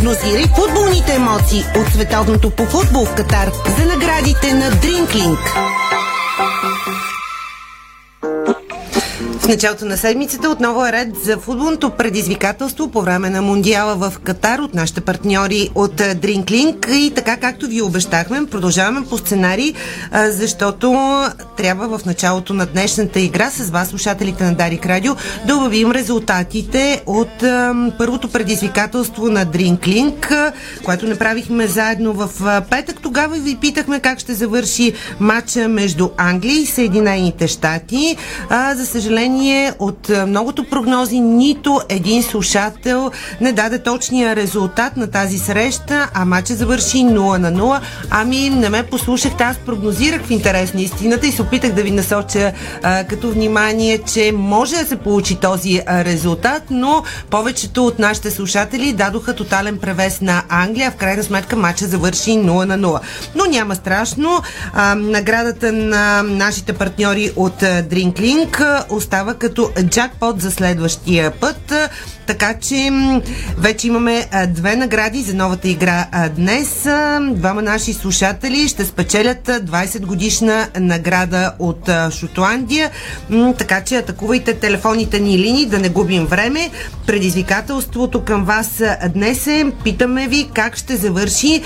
Прогнозирай футболните емоции от световното по футбол в Катар за наградите на Дринклинг. Началото на седмицата отново е ред за футболното предизвикателство по време на Мундиала в Катар от нашите партньори от Дrinklink и така както ви обещахме, продължаваме по сценарий, защото трябва в началото на днешната игра с вас, слушателите на Дарик Радио, да обявим резултатите от първото предизвикателство на Drinklink, което направихме заедно в петък. Тогава ви питахме как ще завърши матча между Англия и Съединените щати. За съжаление съжаление, от многото прогнози, нито един слушател не даде точния резултат на тази среща, а матчът завърши 0 на 0. Ами, не ме послушахте, аз прогнозирах в интерес на истината и се опитах да ви насоча а, като внимание, че може да се получи този а, резултат, но повечето от нашите слушатели дадоха тотален превес на Англия. В крайна сметка матчът завърши 0 на 0. Но няма страшно. А, наградата на нашите партньори от Drinklink остава като джакпот за следващия път. Така че вече имаме две награди за новата игра днес. Двама наши слушатели ще спечелят 20 годишна награда от Шотландия. Така че атакувайте телефонните ни линии, да не губим време. Предизвикателството към вас днес е, питаме ви как ще завърши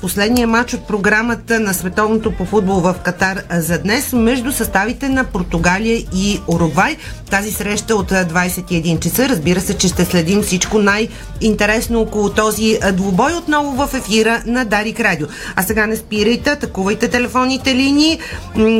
последния матч от програмата на Световното по футбол в Катар за днес между съставите на Португалия и Уругвай. Тази среща от 21 часа, разбира се, че ще следим всичко най-интересно около този двубой отново в ефира на Дарик Радио. А сега не спирайте, атакувайте телефонните линии.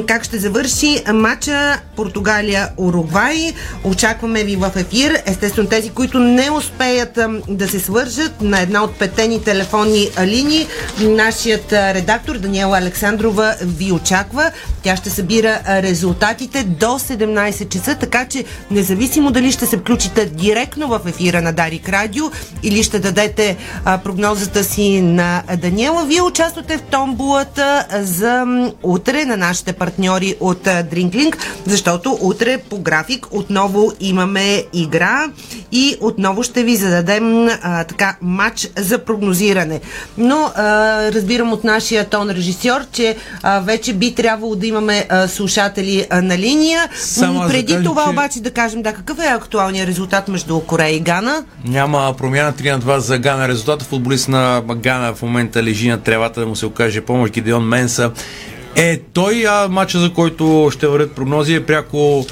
Как ще завърши матча Португалия-Уругвай? Очакваме ви в ефир. Естествено, тези, които не успеят да се свържат на една от петени телефонни линии, нашият редактор Даниела Александрова ви очаква. Тя ще събира резултатите до 17 часа, така че независимо дали ще се включите директно в ефира на Дарик Радио или ще дадете а, прогнозата си на Даниела, вие участвате в томбулата за утре на нашите партньори от Drinklink, защото утре по график отново имаме игра и отново ще ви зададем а, така матч за прогнозиране. Но а, разбирам от нашия тон режисьор, че а, вече би трябвало да имаме а, слушатели а, на линия. Само Преди да кажа, това че... обаче да кажем да, какъв е актуалният резултат между Корея и Гана? Няма промяна 3 на 2 за Гана. Резултата футболист на Гана в момента лежи на тревата да му се окаже помощ. Гидеон Менса е той, а матча за който ще вървят прогнози е пряко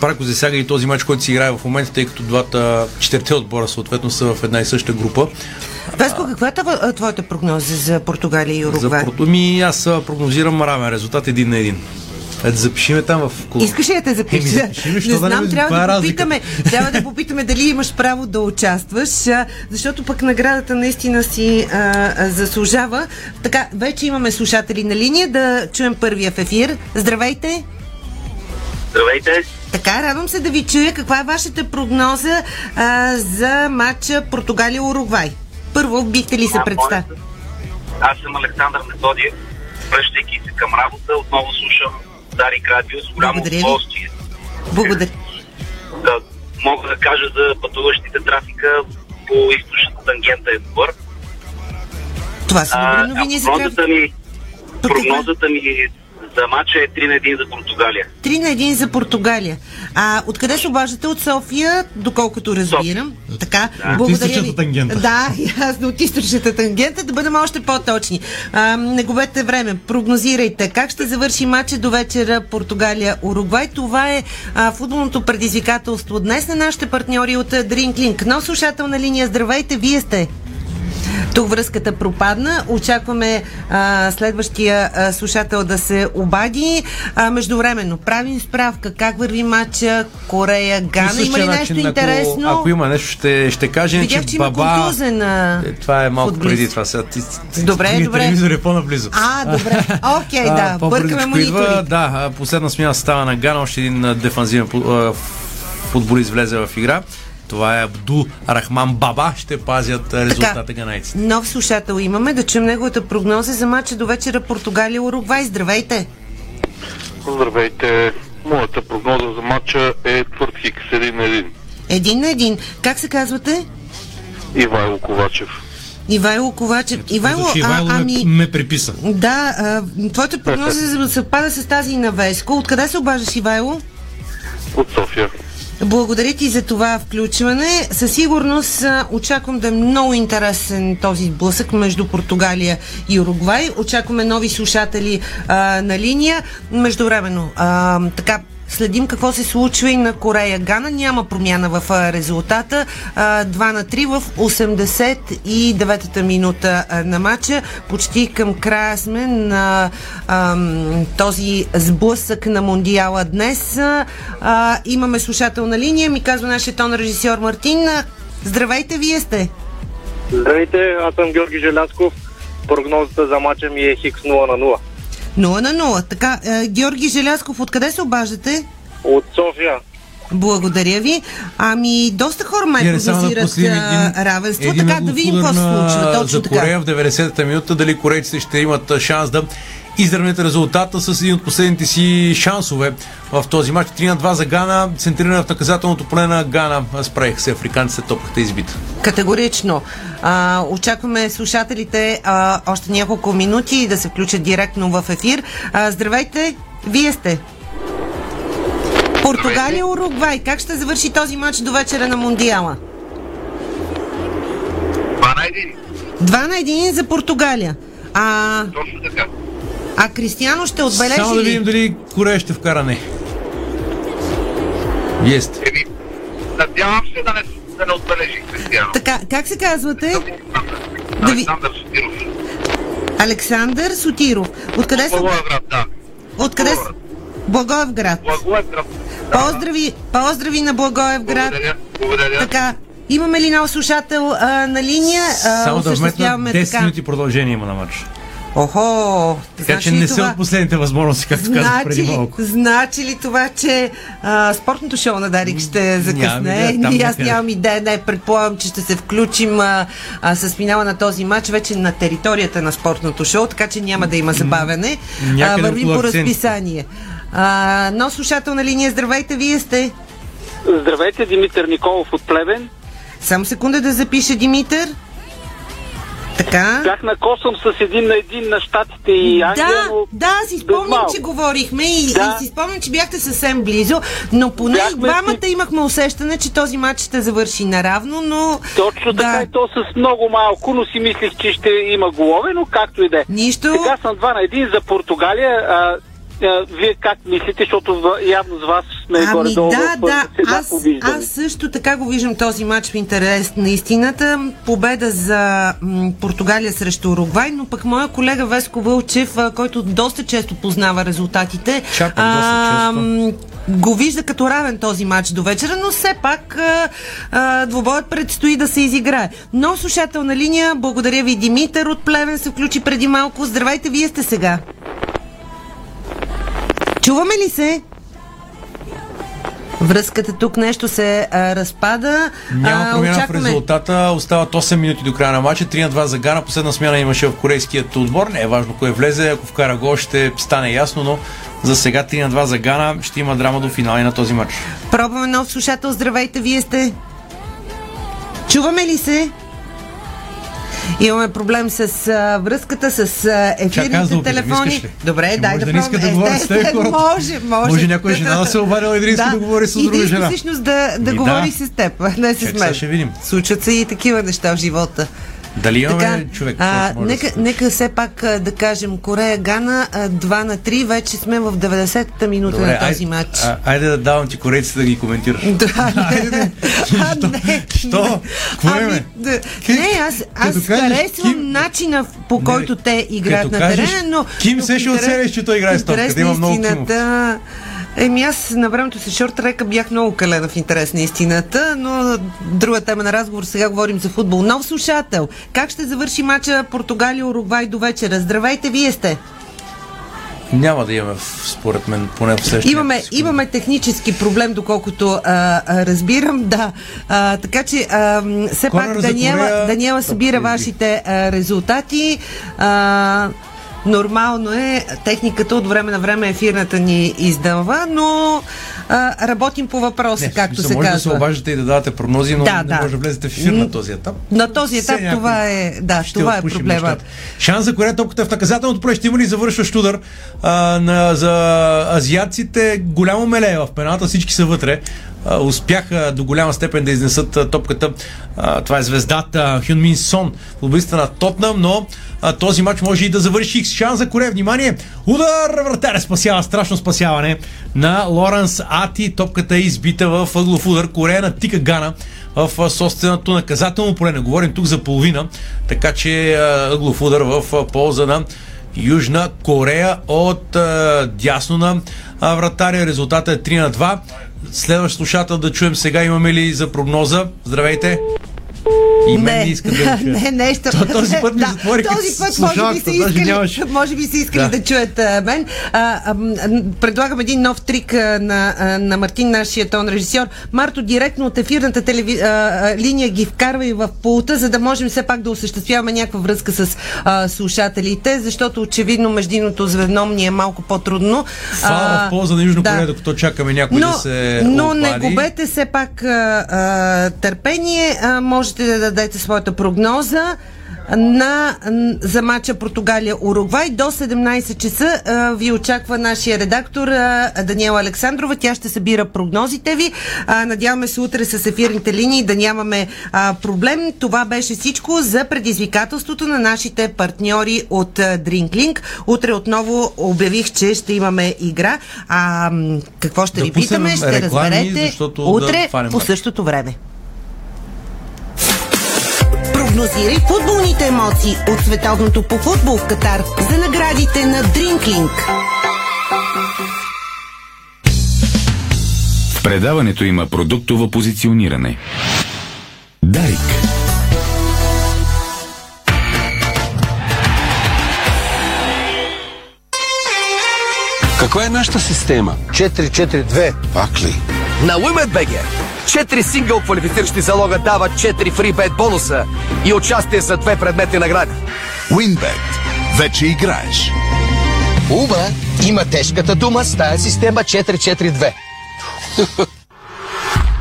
пряко засяга и този матч, който си играе в момента, тъй като двата четирите отбора съответно са в една и съща група. Веско, каква е твоята прогноза за Португалия и Уругвай? За Ми аз прогнозирам равен резултат един на един. Ето запишиме там в клуб. Искаш ли да те запишеш? не знам, да трябва да, попитаме, трябва да попитаме дали имаш право да участваш, защото пък наградата наистина си а, заслужава. Така, вече имаме слушатели на линия, да чуем първия в ефир. Здравейте! Здравейте! Така, радвам се да ви чуя. Каква е вашата прогноза а, за матча Португалия-Уругвай? Първо, бихте ли се представили? Аз съм Александър Методиев. Връщайки се към работа, отново слушам Дарик Радио с голямо удоволствие. Благодаря. Да, мога да кажа за пътуващите трафика по източната тангента е добър. Това са добри новини за прогнозата ми, прогнозата ми за матча е 3 на 1 за Португалия. 3 на 1 за Португалия. А откъде се обаждате? От София, доколкото разбирам. София. Така, да. благодаря ви. Тангента. Да, ясно, от източната тангента, да бъдем още по-точни. А, не губете време, прогнозирайте. Как ще завърши матча до вечера Португалия-Уругвай? Това е а, футболното предизвикателство днес на нашите партньори от Drinklink. Но слушател на линия, здравейте, вие сте. Тук връзката пропадна. Очакваме а, следващия а, слушател да се обади. А, междувременно, правим справка как върви матча Корея-Гана. Има ли нещо начин, интересно? Ако, ако има нещо, ще, ще кажем, Видях, че, че баба... на е, Това е малко футболист. преди това. Сега, ти, добре, добре. Телевизор е по-наблизо. А, добре. Окей, okay, да. Бъркаме монитори. Да, последна смяна става на Гана. Още един дефанзивен футболист влезе в игра. Това е Абдул Рахман Баба. Ще пазят резултата ганайците. Нов слушател имаме да чуем неговата прогноза за матча до вечера Португалия-Уругвай. Здравейте! Здравейте! Моята прогноза за матча е твърд хикс един на един. Един на един. Как се казвате? Ивайло Ковачев. Ивайло Ковачев. Ивайло, Ето, Ивайло а, ме, ами... ме приписа. Да, а, твоята прогноза съвпада с тази на Веско. Откъде се обаждаш, Ивайло? От София. Благодаря ти за това включване. Със сигурност очаквам да е много интересен този блъсък между Португалия и Уругвай. Очакваме нови слушатели а, на линия. Междувременно, а, така, Следим какво се случва и на Корея. Гана няма промяна в резултата. А, 2 на 3 в 89-та минута на матча. Почти към края сме на този сблъсък на Мондиала днес. Имаме слушател на линия, ми казва нашия тон режисьор Мартин. Здравейте, вие сте! Здравейте, аз съм Георги Желясков. Прогнозата за мача ми е Хикс 0 на 0. 0 на 0. Така, е, Георги Желясков, откъде се обаждате? От София. Благодаря ви. Ами, доста хора май прогнозират един- равенство, един така да видим какво се случва. Точно за така. Корея в 90-та минута, дали корейците ще имат шанс да изравнят резултата с един от последните си шансове в този матч. 3 на 2 за Гана, центриране в наказателното поле на Гана. Справиха се африканците, топката избита. Категорично. А, очакваме слушателите а, още няколко минути да се включат директно в ефир. А, здравейте, вие сте. Португалия, Уругвай. Как ще завърши този матч до вечера на Мондиала? 2 на 1. 2 на 1 за Португалия. А, Точно така. А Кристиано ще отбележи Само да видим дали Корея ще вкара не. Вие сте. Еми, надявам се да не, да не отбележи Кристиано. Така, как се казвате? Да ви- Александър Сотиров. Александър Сотиров. Откъде са? Благоевград, да. Откъде са? Благоевград. Благоевград. Поздрави, поздрави на Благоевград. Благодаря. Благодаря. Така, имаме ли нов слушател а, на линия? А, Само да вметна осъществяваме 10 така. минути продължение има на матч. Охо! Така че не са от последните възможности, както казах преди Значи, малко. значи ли това, че а, спортното шоу на Дарик ще закъсне? идея, там И аз нямам идея. Не, предполагам, че ще се включим а, а, с финала на този матч вече на територията на спортното шоу, така че няма да има забавяне. А, вървим по разписание. А, но слушател на линия, здравейте, вие сте. Здравейте, Димитър Николов от Плевен. Само секунда да запише Димитър. Така. Бях на косъм с един на един на щатите и Англия, Да, но да, си спомням, че говорихме и, Да. и си спомням, че бяхте съвсем близо, но поне и Бяхме двамата си- имахме усещане, че този матч ще завърши наравно, но... точно така да. и то с много малко, но си мислих, че ще има голове, но както и да е. Нищо. Сега съм 2 на 1 за Португалия. А, вие как мислите, защото явно с вас сме Ами горе-долу да, да, аз, аз също така го виждам този матч в интерес на истината. Победа за м, Португалия срещу Уругвай, но пък моя колега Веско Вълчев, който доста често познава резултатите, Чакам доста често. го вижда като равен този матч до вечера, но все пак а, а, двобоят предстои да се изиграе. Но слушател на линия, благодаря ви Димитър от Плевен се включи преди малко. Здравейте, вие сте сега. Чуваме ли се? Връзката тук нещо се а, разпада. Няма А, промяна в очакваме- резултата. Остават 8 минути до края на матча. 3 на 2 за Гана. Последна смяна имаше в корейският отбор. Не е важно кой влезе. Ако вкара гол, ще стане ясно, но за сега 3 на 2 за Гана. Ще има драма до финали на този матч. Пробваме нов слушател. Здравейте, вие сте. Чуваме ли се? Имаме проблем с а, връзката, с а, ефирните да опитам. телефони. Добре, Ще дай може да да не иска да говори с теб Естествено, хората. Може, може. Може някоя жена да се обадила и да иска да говори с друга да жена. всъщност да, да говори да. с теб, не с Чак мен. ще видим. Случват се и такива неща в живота. Дали имаме Така, човек? а, може да нека, се- нека все пак да кажем Корея Гана а, 2 на 3, вече сме в 90-та минута Добре, на този айде, матч. а, айде да давам ти корейците да ги коментираш. Да, не, а, не, Що? Ами, да, не, аз, аз харесвам Ким- начина по Не, който те играят на терена, но... Ким, но се ще оцениш, че той играе с топка, да има много истината, Еми аз на времето с шорт трека бях много калена в интерес на истината, но друга тема на разговор, сега говорим за футбол. Нов слушател, как ще завърши матча Португалия-Уругвай до вечера? Здравейте, вие сте! Няма да имаме, според мен, поне в следващия. Имаме, секунди. имаме технически проблем, доколкото а, а, разбирам, да. А, така че а, все Корнер пак Даниела. Даниела събира вашите а, резултати. А, Нормално е, техниката от време на време ефирната ни издънва, но а, работим по въпроса, Не, както смисъл, се може казва. да се обаждате и да давате прогнози, но Да, не да. може да влезете в ефир на този етап. На този Все етап някой това е, да, това е нещата. Шанс за Корея топката е в наказателното поле. Ще има ли завършващ удар а, на, за азиатците? Голямо меле в пената, всички са вътре. Успяха до голяма степен да изнесат топката. Това е звездата Хюн Мин Сон, футболиста на Тотнам, но този матч може и да завърши с шанс за Корея. Внимание! Удар! Вратаря спасява, страшно спасяване на Лоренс Ати. Топката е избита в ъглов удар. Корея натика Гана в собственото наказателно поле. Не говорим тук за половина, така че ъглов удар в полза на Южна Корея от дясно на вратаря. Резултатът е 3 на 2. Следващ слушател да чуем сега. Имаме ли за прогноза? Здравейте! И мен не, не искат да ме чуят. не, не, ще... То- този път ми да, затвориха Този път може би даже искали, може би са искали Да. да, чуят а, мен. А, а, предлагам един нов трик а, на, а, на Мартин, нашия тон режисьор. Марто, директно от ефирната телеви... а, а, линия ги вкарва и в пулта, за да можем все пак да осъществяваме някаква връзка с а, слушателите, защото очевидно междинното звено ни е малко по-трудно. Фала в полза на Южна да. Корея, докато чакаме някой но, да се но не обади. губете все пак а, а, търпение. А, можете да дадете своята прогноза на, за матча Португалия-Уругвай. До 17 часа а, ви очаква нашия редактор а, Даниела Александрова. Тя ще събира прогнозите ви. А, надяваме се утре с ефирните линии да нямаме а, проблем. Това беше всичко за предизвикателството на нашите партньори от а, Drinklink. Утре отново обявих, че ще имаме игра. А какво ще Да ви питаме, ще реклами, разберете да утре хванем по същото време. Прогнозирай футболните емоции от световното по футбол в Катар за наградите на Drinklink. В предаването има продуктово позициониране. Дарик. Каква е нашата система? 4-4-2. Пак ли? На WinBet.bg 4 сингъл квалифициращи залога дават 4 фрибет бонуса и участие за две предметни награди. Winbet. Вече играеш. Ума има тежката дума с тая система 4-4-2.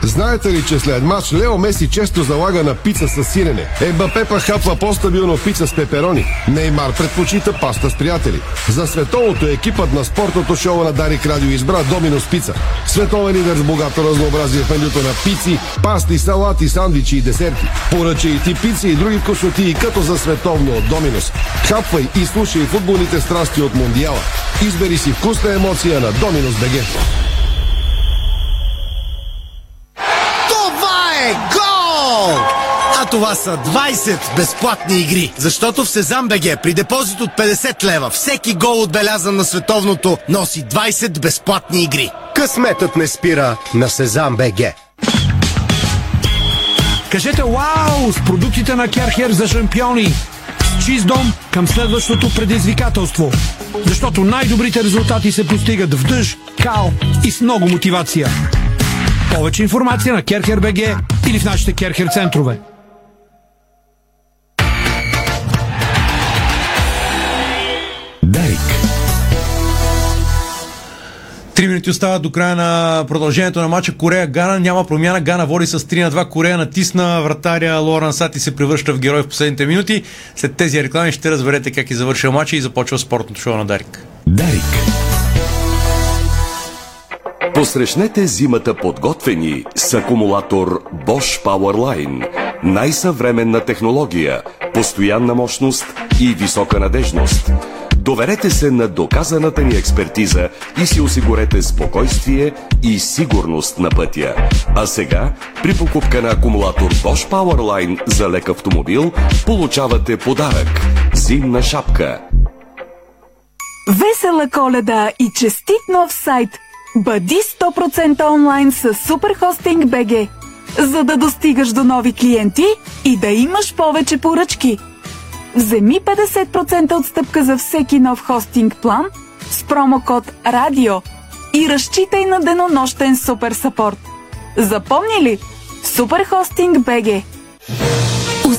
Знаете ли, че след матч Лео Меси често залага на пица с сирене? Ембапе пък хапва по-стабилно пица с пеперони. Неймар предпочита паста с приятели. За световното екипът на спортното шоу на Дарик Радио избра Доминос Пица. Световен лидер с богато разнообразие в менюто на пици, пасти, салати, сандвичи и десерти. Поръчай и ти пици и други вкусноти като за световно от Доминос. Хапвай и слушай футболните страсти от Мондиала. Избери си вкусна емоция на Доминос БГ. А това са 20 безплатни игри. Защото в Сезам БГ при депозит от 50 лева всеки гол отбелязан на световното носи 20 безплатни игри. Късметът не спира на Сезам БГ. Кажете вау с продуктите на Керхер за шампиони. Чист дом към следващото предизвикателство. Защото най-добрите резултати се постигат в дъжд, кал и с много мотивация. Повече информация на Керхер БГ или в нашите Керхер центрове. Три минути остават до края на продължението на матча Корея-Гана. Няма промяна. Гана води с 3 на 2. Корея натисна вратаря Лоран Сати се превръща в герой в последните минути. След тези реклами ще разберете как е завършил матча и започва спортното шоу на Дарик. Дарик. Посрещнете зимата подготвени с акумулатор Bosch Powerline. Най-съвременна технология, постоянна мощност и висока надежност. Доверете се на доказаната ни експертиза и си осигурете спокойствие и сигурност на пътя. А сега, при покупка на акумулатор Bosch Powerline за лек автомобил, получавате подарък – зимна шапка. Весела коледа и честит нов сайт! Бъди 100% онлайн с Superhosting BG, за да достигаш до нови клиенти и да имаш повече поръчки. Вземи 50% отстъпка за всеки нов хостинг план с промокод RADIO и разчитай на денонощен супер сапорт. Запомни ли? Superhosting BG.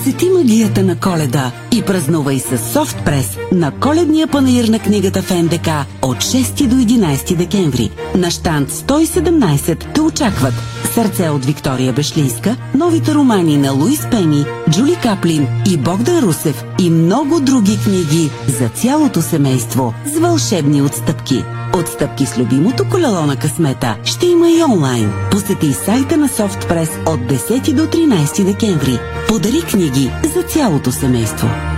Усети магията на коледа и празнувай с Софтпрес на коледния панаир на книгата в НДК от 6 до 11 декември. На штант 117 те очакват Сърце от Виктория Бешлийска, новите романи на Луис Пени, Джули Каплин и Богдан Русев и много други книги за цялото семейство с вълшебни отстъпки. Отстъпки с любимото колело на късмета ще има и онлайн. Посети сайта на Софтпрес от 10 до 13 декември. Подари книги за цялото семейство.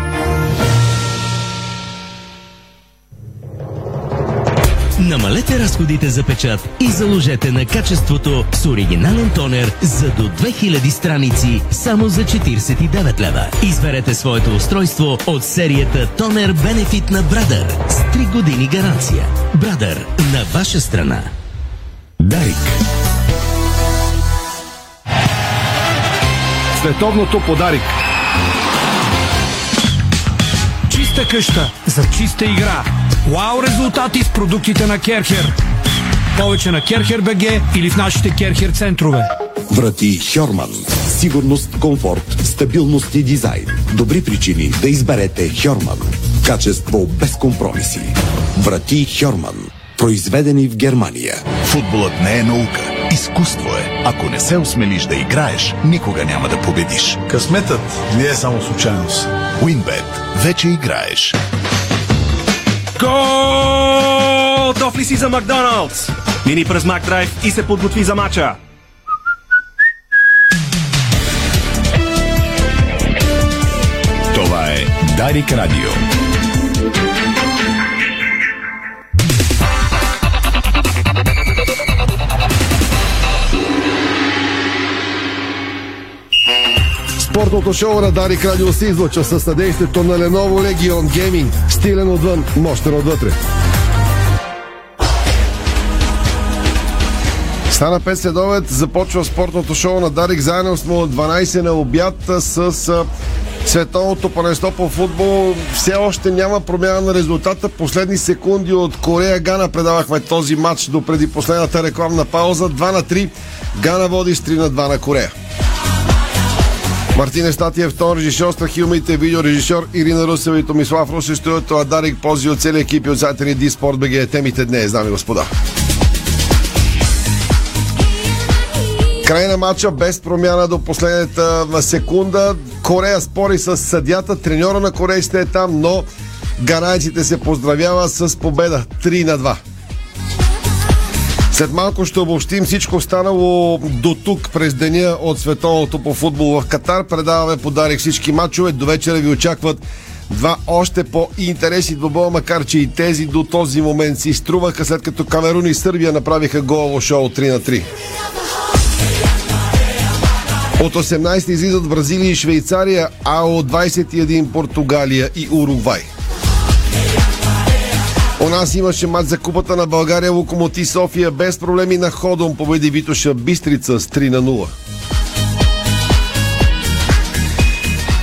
Намалете разходите за печат и заложете на качеството с оригинален тонер за до 2000 страници само за 49 лева. Изберете своето устройство от серията Тонер Бенефит на Брадър с 3 години гаранция. Брадър на ваша страна. Дарик. Световното подарик. Чиста къща за чиста игра. Вау резултати с продуктите на Керхер. Повече на Керхер БГ или в нашите Керхер центрове. Врати Хьорман. Сигурност, комфорт, стабилност и дизайн. Добри причини да изберете Хьорман. Качество без компромиси. Врати Хьорман. Произведени в Германия. Футболът не е наука. Изкуство е. Ако не се осмелиш да играеш, никога няма да победиш. Късметът не е само случайност. Уинбет. Вече играеш. Готов ли си за Макдоналдс? Мини през Макдрайв и се подготви за мача. Това е Дарик Радио. Спортното шоу на Дарик Радио се излъчва със съдействието на Lenovo Legion Gaming. Стилен отвън, мощен отвътре. Стана 5 следовет, започва спортното шоу на Дарик. Заедно от 12 на обяд с световното първенство по футбол. Все още няма промяна на резултата. Последни секунди от Корея Гана предавахме този матч до преди последната рекламна пауза. 2 на 3. Гана води с 3 на 2 на Корея. Мартин Статиев, тон режисьор, страхилмите, видеорежисьор Ирина Русева и Томислав Русев стоят а Дарик Пози от целия екип и от сайтени Ди Спорт БГ. Темите днес, дами господа. Край на матча без промяна до последната секунда. Корея спори с съдята. Треньора на корейците е там, но ганайците се поздравява с победа 3 на 2. След малко ще обобщим всичко станало до тук през деня от световното по футбол в Катар. Предаваме подарик всички матчове. До вечера ви очакват два още по-интересни двобоя, макар че и тези до този момент си струваха, след като Камерун и Сърбия направиха голово шоу 3 на 3. От 18 излизат Бразилия и Швейцария, а от 21 Португалия и Уругвай. У нас имаше матч за купата на България Локомоти София без проблеми на ходом победи Витоша Бистрица с 3 на 0.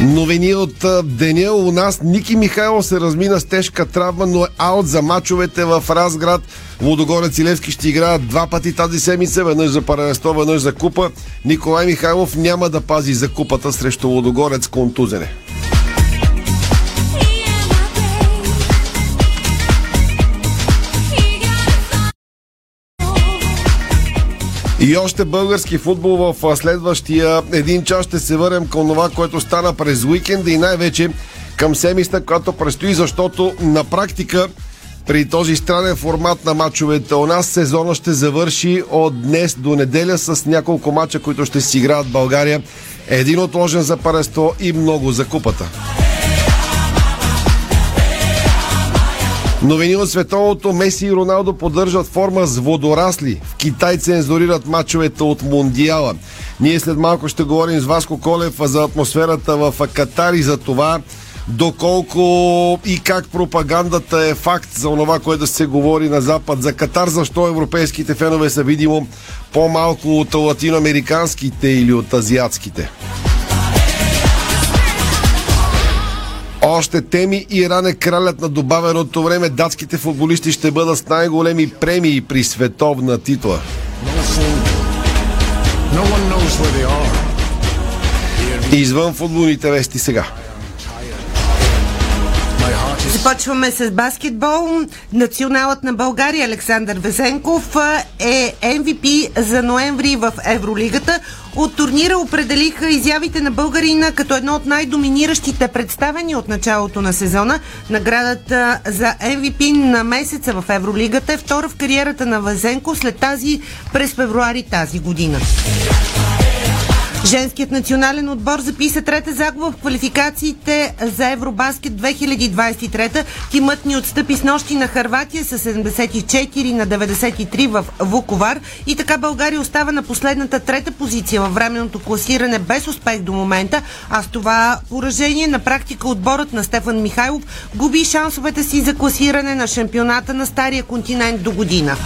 Новини от деня у нас Ники Михайло се размина с тежка травма, но е аут за мачовете в Разград. Лудогорец и Левски ще играят два пъти тази седмица, веднъж за първенство, веднъж за купа. Николай Михайлов няма да пази за купата срещу Лудогорец контузене. И още български футбол в следващия един час ще се върнем към това, което стана през уикенда и най-вече към семиста, която предстои, защото на практика при този странен формат на матчовете у нас сезона ще завърши от днес до неделя с няколко мача, които ще си играят България. Един отложен за паресто и много за купата. Новини от световното Меси и Роналдо поддържат форма с водорасли. В Китай цензурират мачовете от Мондиала. Ние след малко ще говорим с Васко Колев за атмосферата в Катар и за това доколко и как пропагандата е факт за това, което се говори на Запад за Катар, защо европейските фенове са видимо по-малко от латиноамериканските или от азиатските. Още теми Иран е кралят на добавеното време. Датските футболисти ще бъдат с най-големи премии при световна титла. Извън футболните вести сега. Започваме с баскетбол. Националът на България Александър Везенков е MVP за ноември в Евролигата. От турнира определиха изявите на българина като едно от най-доминиращите представени от началото на сезона. Наградата за MVP на месеца в Евролигата е втора в кариерата на Везенков след тази през февруари тази година. Женският национален отбор записа трета загуба в квалификациите за Евробаскет 2023. Тимът ни отстъпи с нощи на Харватия с 74 на 93 в Вуковар и така България остава на последната трета позиция във временното класиране без успех до момента, а с това поражение на практика отборът на Стефан Михайлов губи шансовете си за класиране на шампионата на Стария континент до година.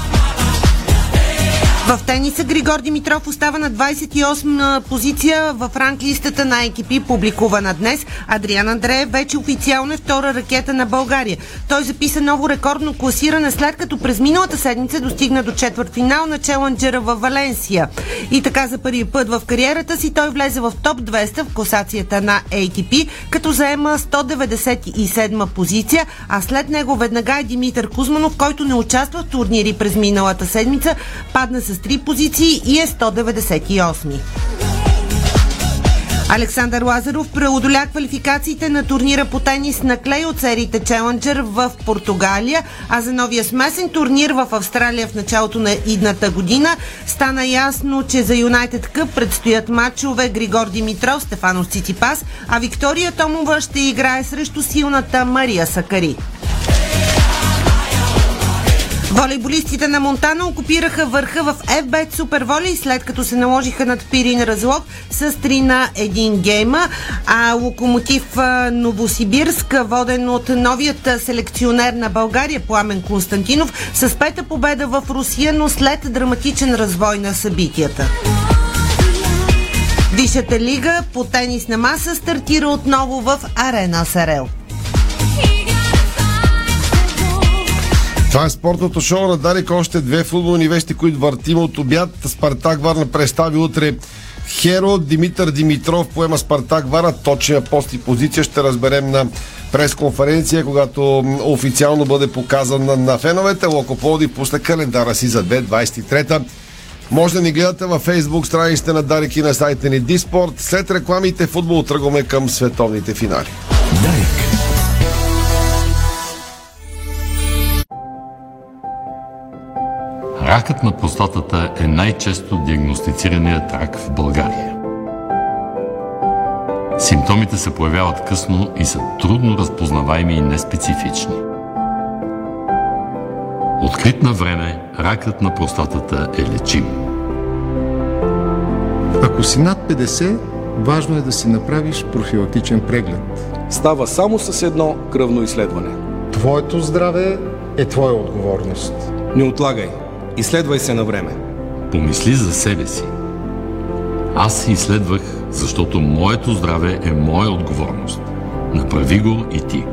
В тениса Григор Димитров остава на 28 позиция в ранглистата на екипи, публикувана днес. Адриан Андреев вече официално е втора ракета на България. Той записа ново рекордно класиране след като през миналата седмица достигна до четвърт финал на челенджера в Валенсия. И така за първи път в кариерата си той влезе в топ 200 в класацията на ATP, като заема 197 позиция, а след него веднага е Димитър Кузманов, който не участва в турнири през миналата седмица, падна с 3 позиции и е 198. Александър Лазаров преодоля квалификациите на турнира по тенис на клей от сериите Челенджер в Португалия, а за новия смесен турнир в Австралия в началото на идната година стана ясно, че за Юнайтед Къп предстоят матчове Григор Димитров, Стефанов Циципас, а Виктория Томова ще играе срещу силната Мария Сакари. Волейболистите на Монтана окупираха върха в FBET Супер Волей, след като се наложиха над Пирин Разлог с 3 на 1 гейма. А Локомотив Новосибирск, воден от новият селекционер на България Пламен Константинов, с пета победа в Русия, но след драматичен развой на събитията. Висшата лига по тенис на маса стартира отново в Арена Сарел. Това е спортното шоу на Дарик. Още две футболни вести, които въртим от обяд. Спартак Варна представи утре Херо. Димитър Димитров поема Спартак Вара. Точния пост и позиция ще разберем на пресконференция, когато официално бъде показан на, феновете. Локополди пусна календара си за 2023 може да ни гледате във Facebook страниците на Дарик и на сайта ни Диспорт. След рекламите футбол тръгваме към световните финали. Дарик. Ракът на простатата е най-често диагностицираният рак в България. Симптомите се появяват късно и са трудно разпознаваеми и неспецифични. Открит на време, ракът на простатата е лечим. Ако си над 50, важно е да си направиш профилактичен преглед. Става само с едно кръвно изследване. Твоето здраве е твоя отговорност. Не отлагай. Изследвай се на време. Помисли за себе си. Аз се изследвах, защото моето здраве е моя отговорност. Направи го и ти.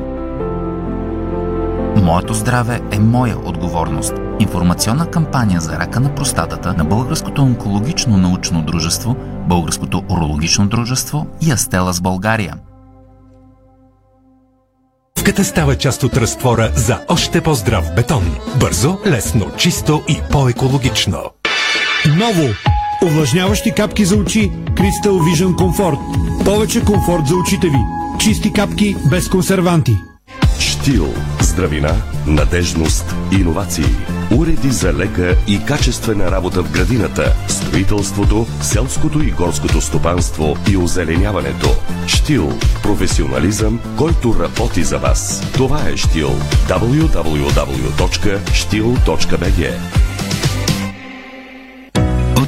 Моето здраве е моя отговорност. Информационна кампания за рака на простатата на Българското онкологично научно дружество, Българското урологично дружество и Астела с България. Муската става част от разтвора за още по-здрав бетон. Бързо, лесно, чисто и по-екологично. Ново! Увлажняващи капки за очи Crystal Vision Comfort. Повече комфорт за очите ви. Чисти капки без консерванти. Штил. Здравина, надежност, иновации. Уреди за лека и качествена работа в градината, строителството, селското и горското стопанство и озеленяването. Штил. Професионализъм, който работи за вас. Това е Штил. www.stil.bg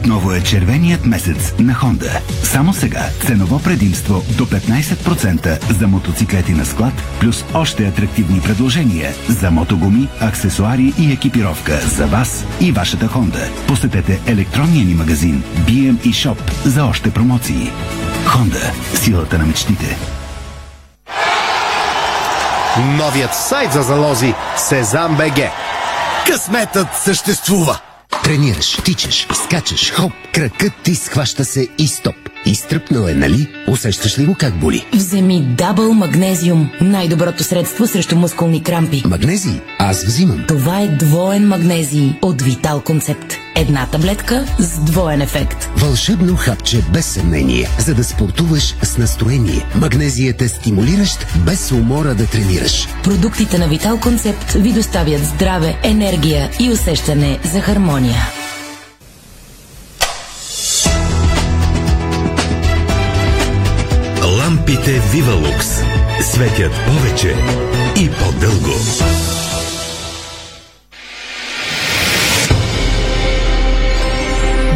отново е червеният месец на Хонда. Само сега ценово предимство до 15% за мотоциклети на склад, плюс още атрактивни предложения за мотогуми, аксесуари и екипировка за вас и вашата Хонда. Посетете електронния ни магазин BM и Shop за още промоции. Хонда. Силата на мечтите. Новият сайт за залози Сезам БГ. Късметът съществува! Тренираш, тичаш, скачаш, хоп, кракът ти схваща се и стоп. Изтръпнал е, нали? Усещаш ли го как боли? Вземи Дабъл Магнезиум. Най-доброто средство срещу мускулни крампи. Магнезий? Аз взимам. Това е двоен магнезий от Витал Концепт. Една таблетка с двоен ефект. Вълшебно хапче без съмнение, за да спортуваш с настроение. Магнезият е стимулиращ, без умора да тренираш. Продуктите на Витал Концепт ви доставят здраве, енергия и усещане за хармония. Лампите Вивалукс светят повече и по-дълго.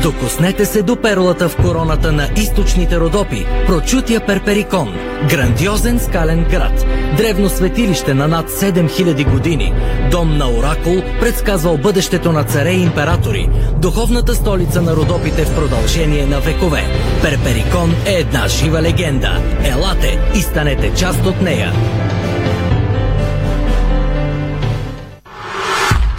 Докоснете се до перлата в короната на източните Родопи, прочутия Перперикон, грандиозен скален град, древно светилище на над 7000 години, дом на Оракул, предсказвал бъдещето на царе и императори, духовната столица на Родопите в продължение на векове. Перперикон е една жива легенда. Елате и станете част от нея.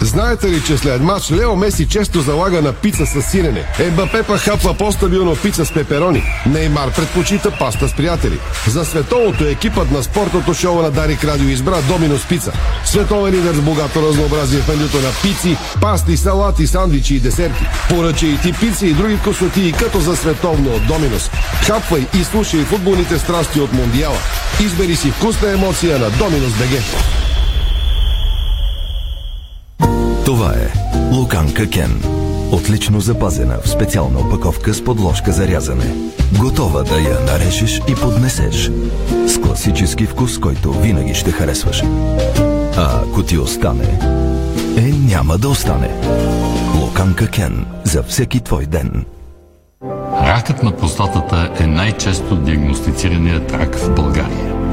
Знаете ли, че след матч Лео Меси често залага на пица с сирене? Ембапе па хапва по-стабилно пица с пеперони. Неймар предпочита паста с приятели. За световното екипът на спортното шоу на Дарик Радио избра Доминос Пица. Световен лидер с богато разнообразие в менюто на пици, пасти, салати, сандвичи и десерти. Поръчай и ти пици и други вкусотии като за световно от Доминос. Хапвай и слушай футболните страсти от Мондиала. Избери си вкусна емоция на Доминос БГ. Това е Луканка Кен. Отлично запазена в специална опаковка с подложка за рязане. Готова да я нарежеш и поднесеш. С класически вкус, който винаги ще харесваш. А ако ти остане, е няма да остане. Луканка Кен. За всеки твой ден. Ракът на простатата е най-често диагностицираният рак в България.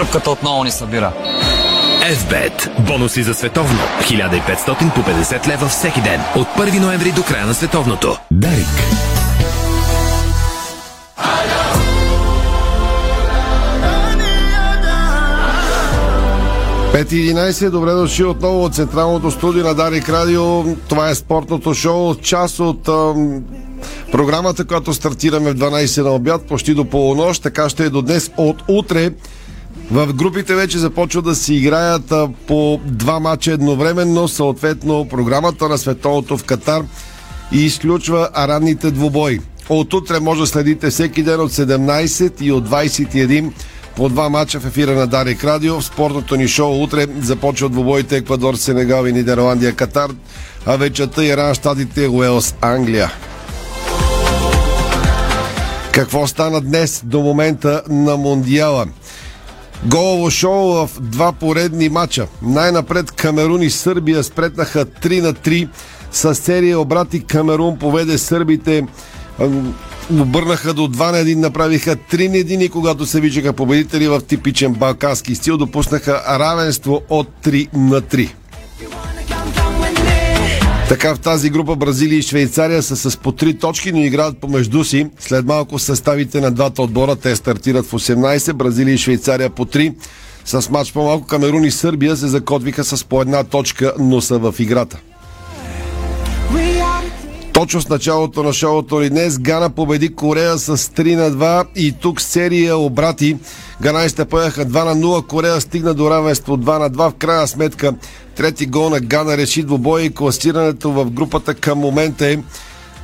Тръпката отново ни събира. FBET. Бонуси за световно. 1500 по 50 лева всеки ден. От 1 ноември до края на световното. Дарик. Пет и 11, добре дошли отново от Централното студио на Дарик Радио. Това е спортното шоу, част от ам, програмата, която стартираме в 12 на обяд, почти до полунощ. Така ще е до днес. От утре в групите вече започват да си играят по два мача едновременно. Съответно, програмата на световното в Катар и изключва ранните двубои. От утре може да следите всеки ден от 17 и от 21 по два мача в ефира на Дарик Радио. В спортното ни шоу утре започва двубоите Еквадор, Сенегал и Нидерландия, Катар, а вечерта Иран, Штатите, Уелс, Англия. Какво стана днес до момента на Мондиала? Голово шоу в два поредни мача. Най-напред Камерун и Сърбия спретнаха 3 на 3 с серия обрати Камерун поведе сърбите обърнаха до 2 на 1, направиха 3 на 1 когато се виждаха победители в типичен балкански стил, допуснаха равенство от 3 на 3. Така в тази група Бразилия и Швейцария са с по 3 точки, но играят помежду си. След малко съставите на двата отбора те стартират в 18, Бразилия и Швейцария по 3. С матч по-малко Камерун и Сърбия се закотвиха с по една точка, но са в играта. Точно с началото на шоуто ли днес Гана победи Корея с 3 на 2 и тук серия обрати. Ганаистите поеха 2 на 0, Корея стигна до равенство 2 на 2. В крайна сметка трети гол на Гана реши двобоя и класирането в групата към момента е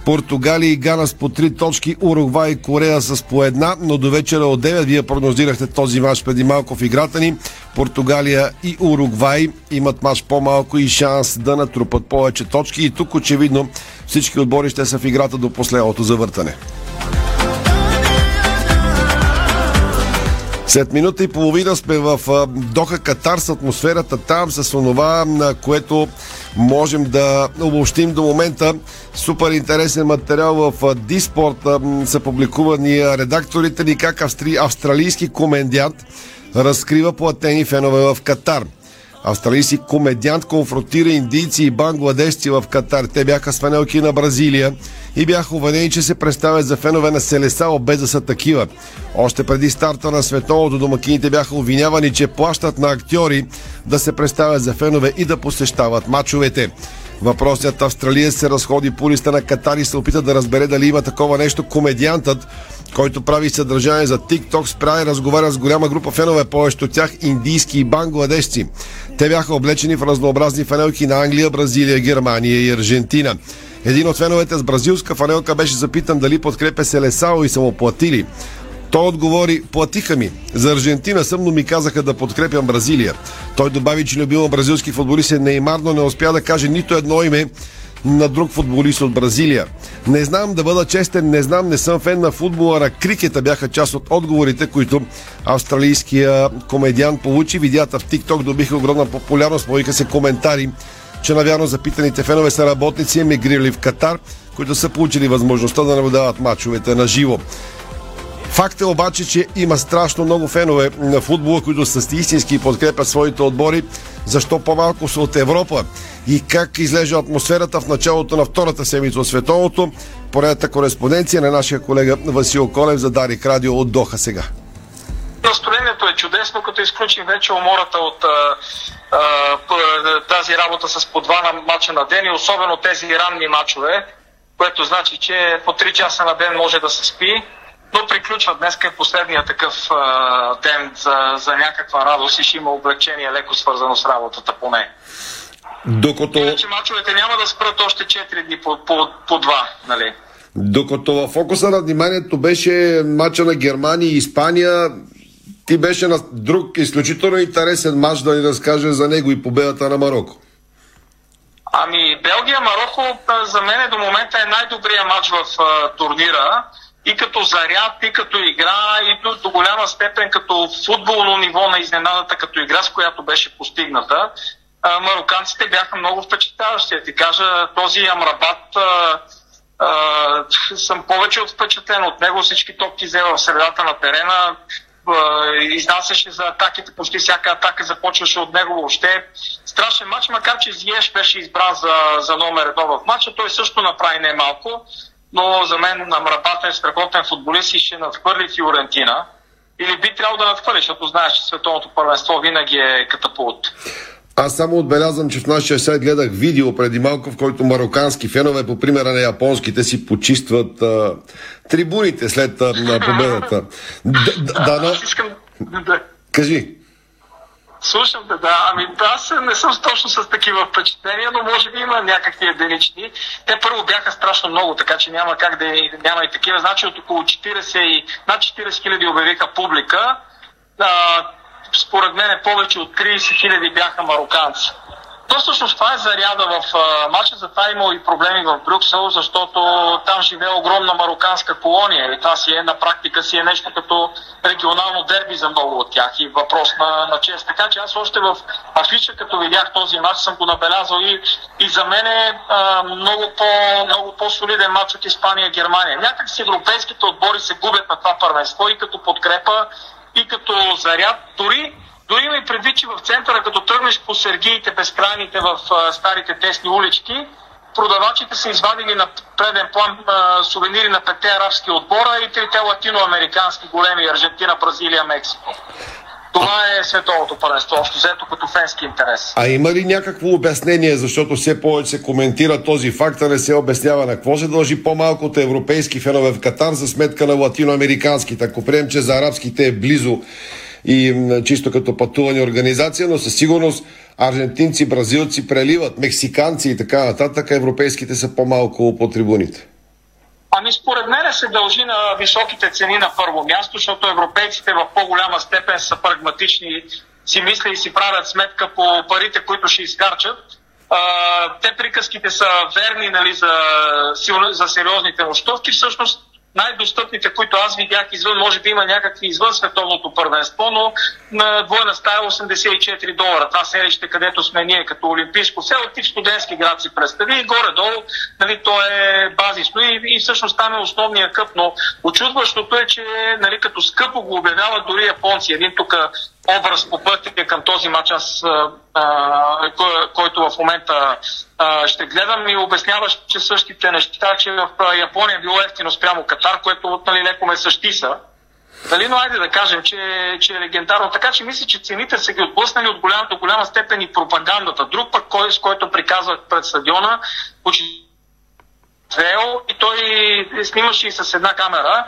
Португалия и Гана с по 3 точки, Уругвай и Корея с по една, но до вечера от 9 вие прогнозирахте този матч преди малко в играта ни. Португалия и Уругвай имат матч по-малко и шанс да натрупат повече точки и тук очевидно всички отбори ще са в играта до последното завъртане. След минута и половина сме в Доха Катар с атмосферата там, с онова, на което можем да обобщим до момента. Супер интересен материал в Диспорт са публикувани редакторите ни как австралийски комендиант разкрива платени фенове в Катар. Австралийски комедиант конфронтира индийци и бангладешци в Катар. Те бяха с фанелки на Бразилия и бяха уверени, че се представят за фенове на Селесао, без да са такива. Още преди старта на световното домакините бяха обвинявани, че плащат на актьори да се представят за фенове и да посещават мачовете. Въпросният австралиец се разходи по листа на Катар и се опита да разбере дали има такова нещо. Комедиантът, който прави съдържание за TikTok, спря и разговаря с голяма група фенове, повечето от тях индийски и бангладешци. Те бяха облечени в разнообразни фанелки на Англия, Бразилия, Германия и Аржентина. Един от феновете с бразилска фанелка беше запитан дали подкрепя Селесао и са му платили. Той отговори, платиха ми. За Аржентина съм, но ми казаха да подкрепям Бразилия. Той добави, че любима бразилски футболист е Неймар, но не успя да каже нито едно име на друг футболист от Бразилия. Не знам да бъда честен, не знам, не съм фен на футбола, на крикета бяха част от отговорите, които австралийския комедиан получи. Видеята в TikTok добиха огромна популярност, появиха се коментари, че навярно запитаните фенове са работници, емигрирали в Катар, които са получили възможността да наблюдават мачовете на живо. Факт е обаче, че има страшно много фенове на футбола, които са истински и подкрепят своите отбори. Защо по-малко са от Европа? И как излежа атмосферата в началото на втората седмица от световното? Поредната кореспонденция на нашия колега Васил Колев за Дарик Радио от Доха сега. Настроението е чудесно, като изключим вече умората от тази работа с по два на мача на ден и особено тези ранни мачове, което значи, че по 3 часа на ден може да се спи, но приключва днес е последния такъв а, ден за, за някаква радост и ще има облегчение леко свързано с работата поне. Докато, Иначе мачовете няма да спрат още 4 дни по, по, по два, нали? докато в фокуса на вниманието беше матча на Германия и Испания, ти беше на друг изключително интересен матч да ни разкаже за него и победата на Марокко. Ами, Белгия-Марокко за мен до момента е най-добрият матч в а, турнира. И като заряд, и като игра, и до, до голяма степен като футболно ниво на изненадата, като игра, с която беше постигната. А, мароканците бяха много впечатляващи. Ти кажа, този Амрабат а, а, съм повече от впечатлен от него. Всички топки взе в средата на терена. Изнасяше за атаките, почти всяка атака започваше от него въобще. Страшен матч, макар че Зиеш беше избран за, за номер едно в матча. Той също направи не малко, но за мен Амрабат е страхотен футболист и ще надхвърли Фиорентина. Или би трябвало да надхвърли, защото знаеш, че световното първенство винаги е катапулт. Аз само отбелязвам, че в нашия сайт гледах видео преди малко, в който марокански фенове, по примера на японските, си почистват а, трибуните след а, на победата. Да, да, да. Аз искам да, Кажи. Слушам те, да. Ами аз не съм точно с такива впечатления, но може би има някакви единични. Те първо бяха страшно много, така че няма как да няма и такива. Значи от около 40 и над 40 хиляди обявиха публика. А, според мен повече от 30 хиляди бяха мароканци. То всъщност това е заряда в а, матча, затова е имало и проблеми в Брюксел, защото там живее огромна мароканска колония и това си е на практика си е нещо като регионално дерби за много от тях и въпрос на, на чест. Така че аз още в афиша, като видях този матч, съм го набелязал и, и за мен е а, много, по, много по-солиден матч от Испания-Германия. Някак си европейските отбори се губят на това първенство и като подкрепа, и като заряд. Дори дори има и предвид, че в центъра, като тръгнеш по Сергиите, безкрайните в а, старите тесни улички, продавачите са извадили на преден план а, сувенири на пете арабски отбора и трите латиноамерикански големи Аржентина, Бразилия, Мексико. Това е световното първенство, общо взето като фенски интерес. А има ли някакво обяснение, защото все повече се коментира този факт, а не се обяснява на какво се дължи по-малкото европейски фенове в Катар за сметка на латиноамериканските? Ако прием, че за арабските е близо и чисто като пътуване организация, но със сигурност аржентинци, бразилци преливат, мексиканци и така нататък, европейските са по-малко по трибуните. Ами според мен се дължи на високите цени на първо място, защото европейците в по-голяма степен са прагматични, си мислят и си правят сметка по парите, които ще изкарчат. Те приказките са верни нали, за, за сериозните нощувки. Всъщност най-достъпните, които аз видях извън, може би има някакви извън световното първенство, но на двойна стая 84 долара. Това селище, където сме ние като олимпийско село, тип студентски град си представи и горе-долу, нали, то е базисно и, и всъщност там е основния къп, но очудващото е, че нали, като скъпо го обявяват дори японци. Един тук образ по пътя към този матч, аз, а, кой, който в момента а, ще гледам и обясняваш, че същите неща, че в Япония е било ефтино спрямо Катар, което нали, леко ме същиса. Дали, но айде да кажем, че, че е легендарно. Така че мисля, че цените са ги отблъснали от голяма до голяма степен и пропагандата. Друг пък, кой, с който приказвах пред стадиона, и той снимаше и с една камера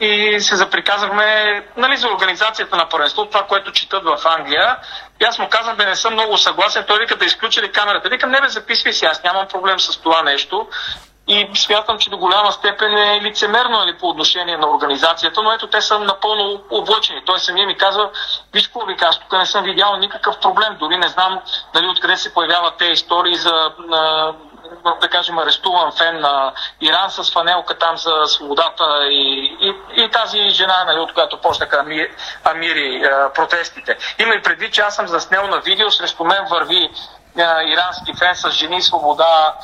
и се заприказахме нали, за организацията на първенство, това, което четат в Англия. И аз му казвам, да не съм много съгласен. Той вика да изключи ли камерата. Викам, не бе, записвай си, аз нямам проблем с това нещо. И смятам, че до голяма степен е лицемерно нали, по отношение на организацията, но ето те са напълно облъчени. Той самия ми казва, виж какво ви казва, тук не съм видял никакъв проблем, дори не знам дали откъде се появяват те истории за на, да кажем, арестуван фен на Иран с фанелка там за свободата и, и, и тази жена, нали, от която почнаха амири, амири протестите. Има и предвид, че аз съм заснел на видео, срещу мен върви а, ирански фен с жени, свобода,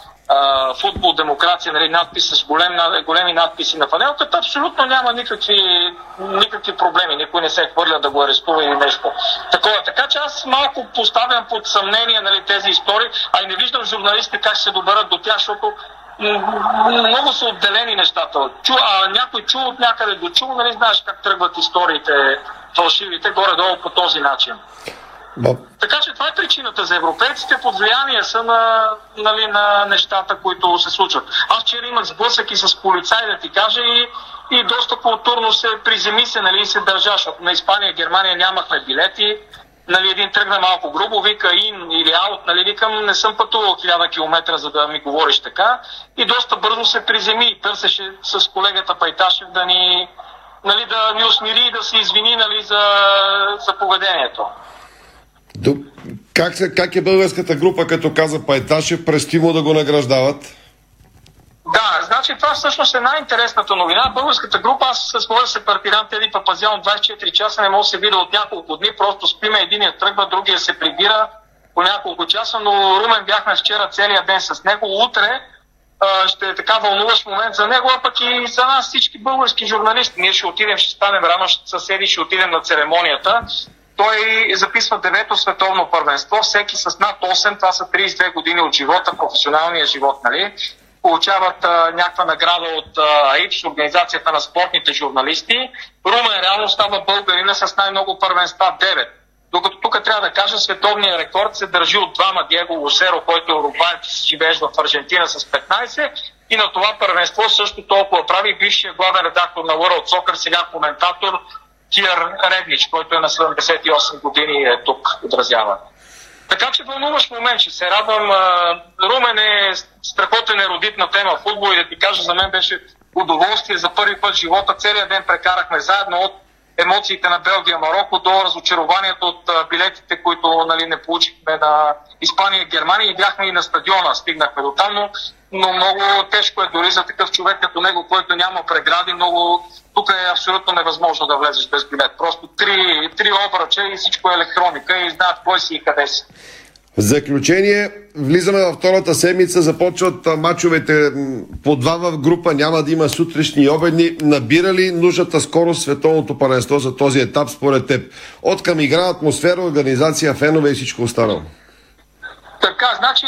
футбол, демокрация, нали, надпис с голем, големи надписи на фанелката, абсолютно няма никакви, никакви проблеми. Никой не се хвърля да го арестува или нещо. Такова. Така че аз малко поставям под съмнение нали, тези истории, а и не виждам журналисти как ще се доберат до тях, защото много са отделени нещата. Чу, а някой чу от някъде до чу, нали знаеш как тръгват историите фалшивите, горе-долу по този начин. Да. Така че това е причината за европейците. Под влияние са на, нали, на нещата, които се случват. Аз вчера имах сблъсък и с полицай, да ти кажа, и, и доста културно се приземи се, нали, се държа, защото на Испания Германия нямахме билети. Нали, един тръгна малко грубо, вика ин или аут, нали, викам, не съм пътувал хиляда километра, за да ми говориш така. И доста бързо се приземи и търсеше с колегата Пайташев да ни, нали, да ни усмири и да се извини нали, за, за поведението. Как, се, как е българската група, като каза Пайташев, престимо да го награждават? Да, значи това всъщност е най-интересната новина. Българската група, аз с моя сепартиран Теди Папазян 24 часа не мога да се видя от няколко дни, просто спиме, единия тръгва, другия се прибира по няколко часа, но Румен бяхме вчера целия ден с него. Утре ще е така вълнуващ момент за него, а пък и за нас всички български журналисти. Ние ще отидем, ще станем рано, ще съседи, ще отидем на церемонията той записва девето световно първенство, всеки с над 8, това са 32 години от живота, професионалния живот, нали? получават а, някаква награда от АИПС, Организацията на спортните журналисти. Румен реално става българина с най-много първенства 9. Докато тук трябва да кажа, световният рекорд се държи от двама Диего Лосеро, който е уругваец, живееш в Аржентина с 15 и на това първенство също толкова прави бившия главен редактор на World Soccer, сега коментатор Кир Ревич, който е на 78 години е тук отразява. Така че вълнуваш момент, че се радвам. Румен е страхотен еродит на тема футбол и да ти кажа, за мен беше удоволствие за първи път в живота. Целият ден прекарахме заедно от емоциите на Белгия, Марокко до разочарованието от билетите, които нали, не получихме на Испания и Германия и бяхме и на стадиона. Стигнахме до там, но, но много тежко е дори за такъв човек като него, който няма прегради. Много... Тук е абсолютно невъзможно да влезеш без билет. Просто три, три обръча и всичко е електроника и знаят кой си и къде си. В заключение, влизаме във втората седмица, започват мачовете по два в група, няма да има сутрешни и обедни. Набира ли нужната скорост световното паренство за този етап според теб? От към игра, атмосфера, организация, фенове и всичко останало. Така, значи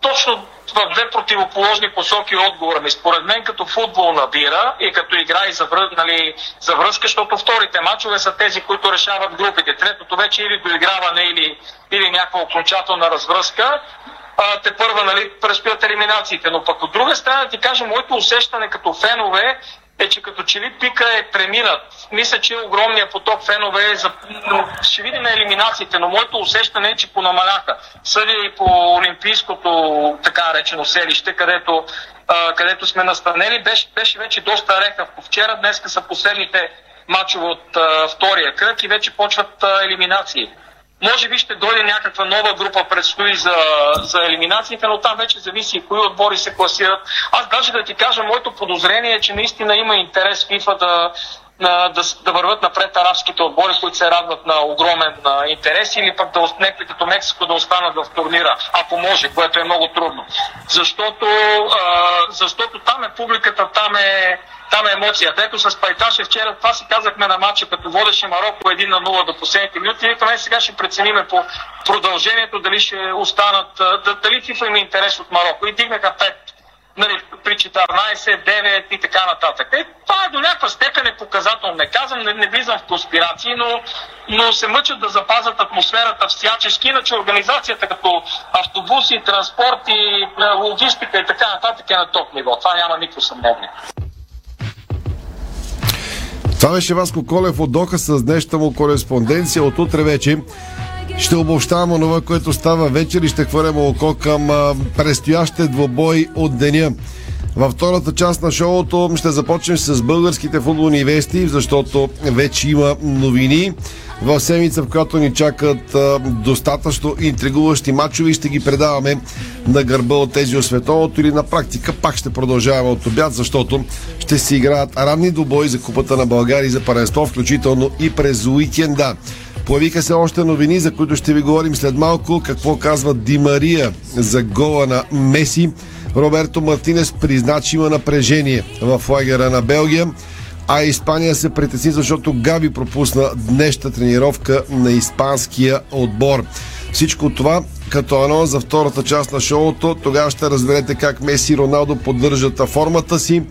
точно в две противоположни посоки отговора ми. Според мен като футбол набира и като игра и за, връз, нали, за връзка, защото вторите мачове са тези, които решават групите. Третото вече или доиграване, или, или някаква окончателна развръзка. А, те първа нали, предстоят елиминациите. Но пък от друга страна ти кажа, моето усещане като фенове е, че като че ли пика е преминат. Мисля, че огромният поток фенове е за... Ще видим на елиминациите, но моето усещане е, че понамаляха. Съдя и по Олимпийското така речено селище, където, а, където сме настанели, беше, беше вече доста рехавко. Вчера, днеска са последните матчове от а, втория кръг и вече почват а, елиминации. Може би ще дойде някаква нова група, предстои за, за елиминациите, но там вече зависи кои отбори се класират. Аз даже да ти кажа, моето подозрение е, че наистина има интерес FIFA да, на, да, да върват напред арабските отбори, които се радват на огромен а, интерес или пък да някакви като Мексико да останат в турнира, ако може, което е много трудно. Защото, а, защото там е публиката, там е, там е емоцията. Ето с Пайташе вчера, това си казахме на матча, като водеше Марокко 1 на 0 до последните минути. И викаме, сега ще прецениме по продължението, дали ще останат, дали FIFA има интерес от Марокко. И дигнаха 5 нали, при 14, 9 и така нататък. Е, това е до някаква степен е показателно. Не казвам, не, не влизам в конспирации, но, но се мъчат да запазят атмосферата всячески, иначе организацията като автобуси, транспорт и логистика и така нататък е на топ ниво. Това няма никакво съмнение. Това беше Васко Колев от Доха с днешната му кореспонденция. От утре вече ще обобщавам онова, което става вечер и ще хвърляме око към а, предстоящите двобой от деня. Във втората част на шоуто ще започнем с българските футболни вести, защото вече има новини. В седмица, в която ни чакат а, достатъчно интригуващи матчове ще ги предаваме на гърба от тези от световото или на практика пак ще продължаваме от обяд, защото ще си играят ранни добои за Купата на България и за паренство, включително и през уикенда. Появиха се още новини, за които ще ви говорим след малко. Какво казва Ди Мария за гола на Меси. Роберто Мартинес призна, че има напрежение в лагера на Белгия. А Испания се притесни, защото Габи пропусна днешната тренировка на испанския отбор. Всичко това като анонс за втората част на шоуто. Тогава ще разберете как Меси и Роналдо поддържат формата си.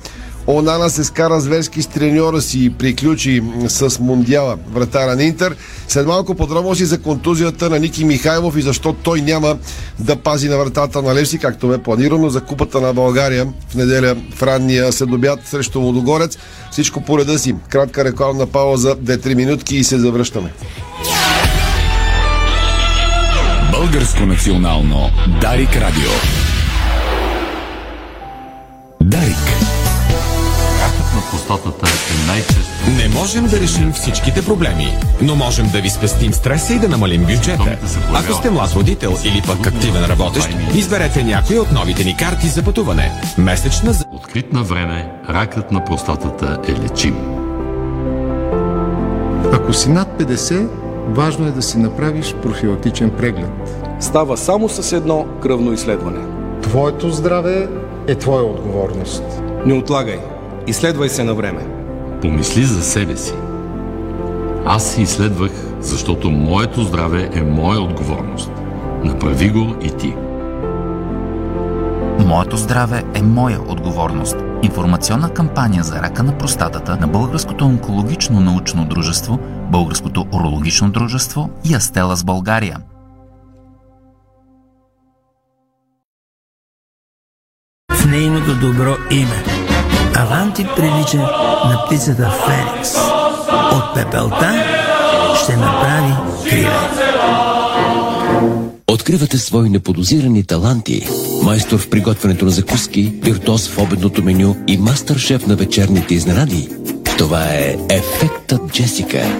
Онана се скара зверски с треньора си и приключи с Мундиала вратара на Интер. След малко подробности за контузията на Ники Михайлов и защо той няма да пази на вратата на Левси, както бе планирано за Купата на България в неделя в ранния следобят срещу Лодогорец. Всичко по реда си. Кратка рекламна пауза, 2-3 минутки и се завръщаме. Българско национално Дарик Радио. Дарик. На простатата е най-често. Не можем да решим всичките проблеми, но можем да ви спестим стреса и да намалим бюджета. Ако сте млад родител или пък активен работещ, изберете някои от новите ни карти за пътуване. Месечна за... Открит на време, ракът на простатата е лечим. Ако си над 50, важно е да си направиш профилактичен преглед. Става само с едно кръвно изследване. Твоето здраве е твоя отговорност. Не отлагай. Изследвай се на време. Помисли за себе си. Аз се изследвах, защото моето здраве е моя отговорност. Направи го и ти. Моето здраве е моя отговорност. Информационна кампания за рака на простатата на Българското онкологично научно дружество, Българското урологично дружество и Астела с България. В нейното добро име. Аванти прилича на птицата Феникс. От пепелта ще направи криле. Откривате свои неподозирани таланти. Майстор в приготвянето на закуски, виртуоз в обедното меню и мастър-шеф на вечерните изненади. Това е Ефектът Джесика.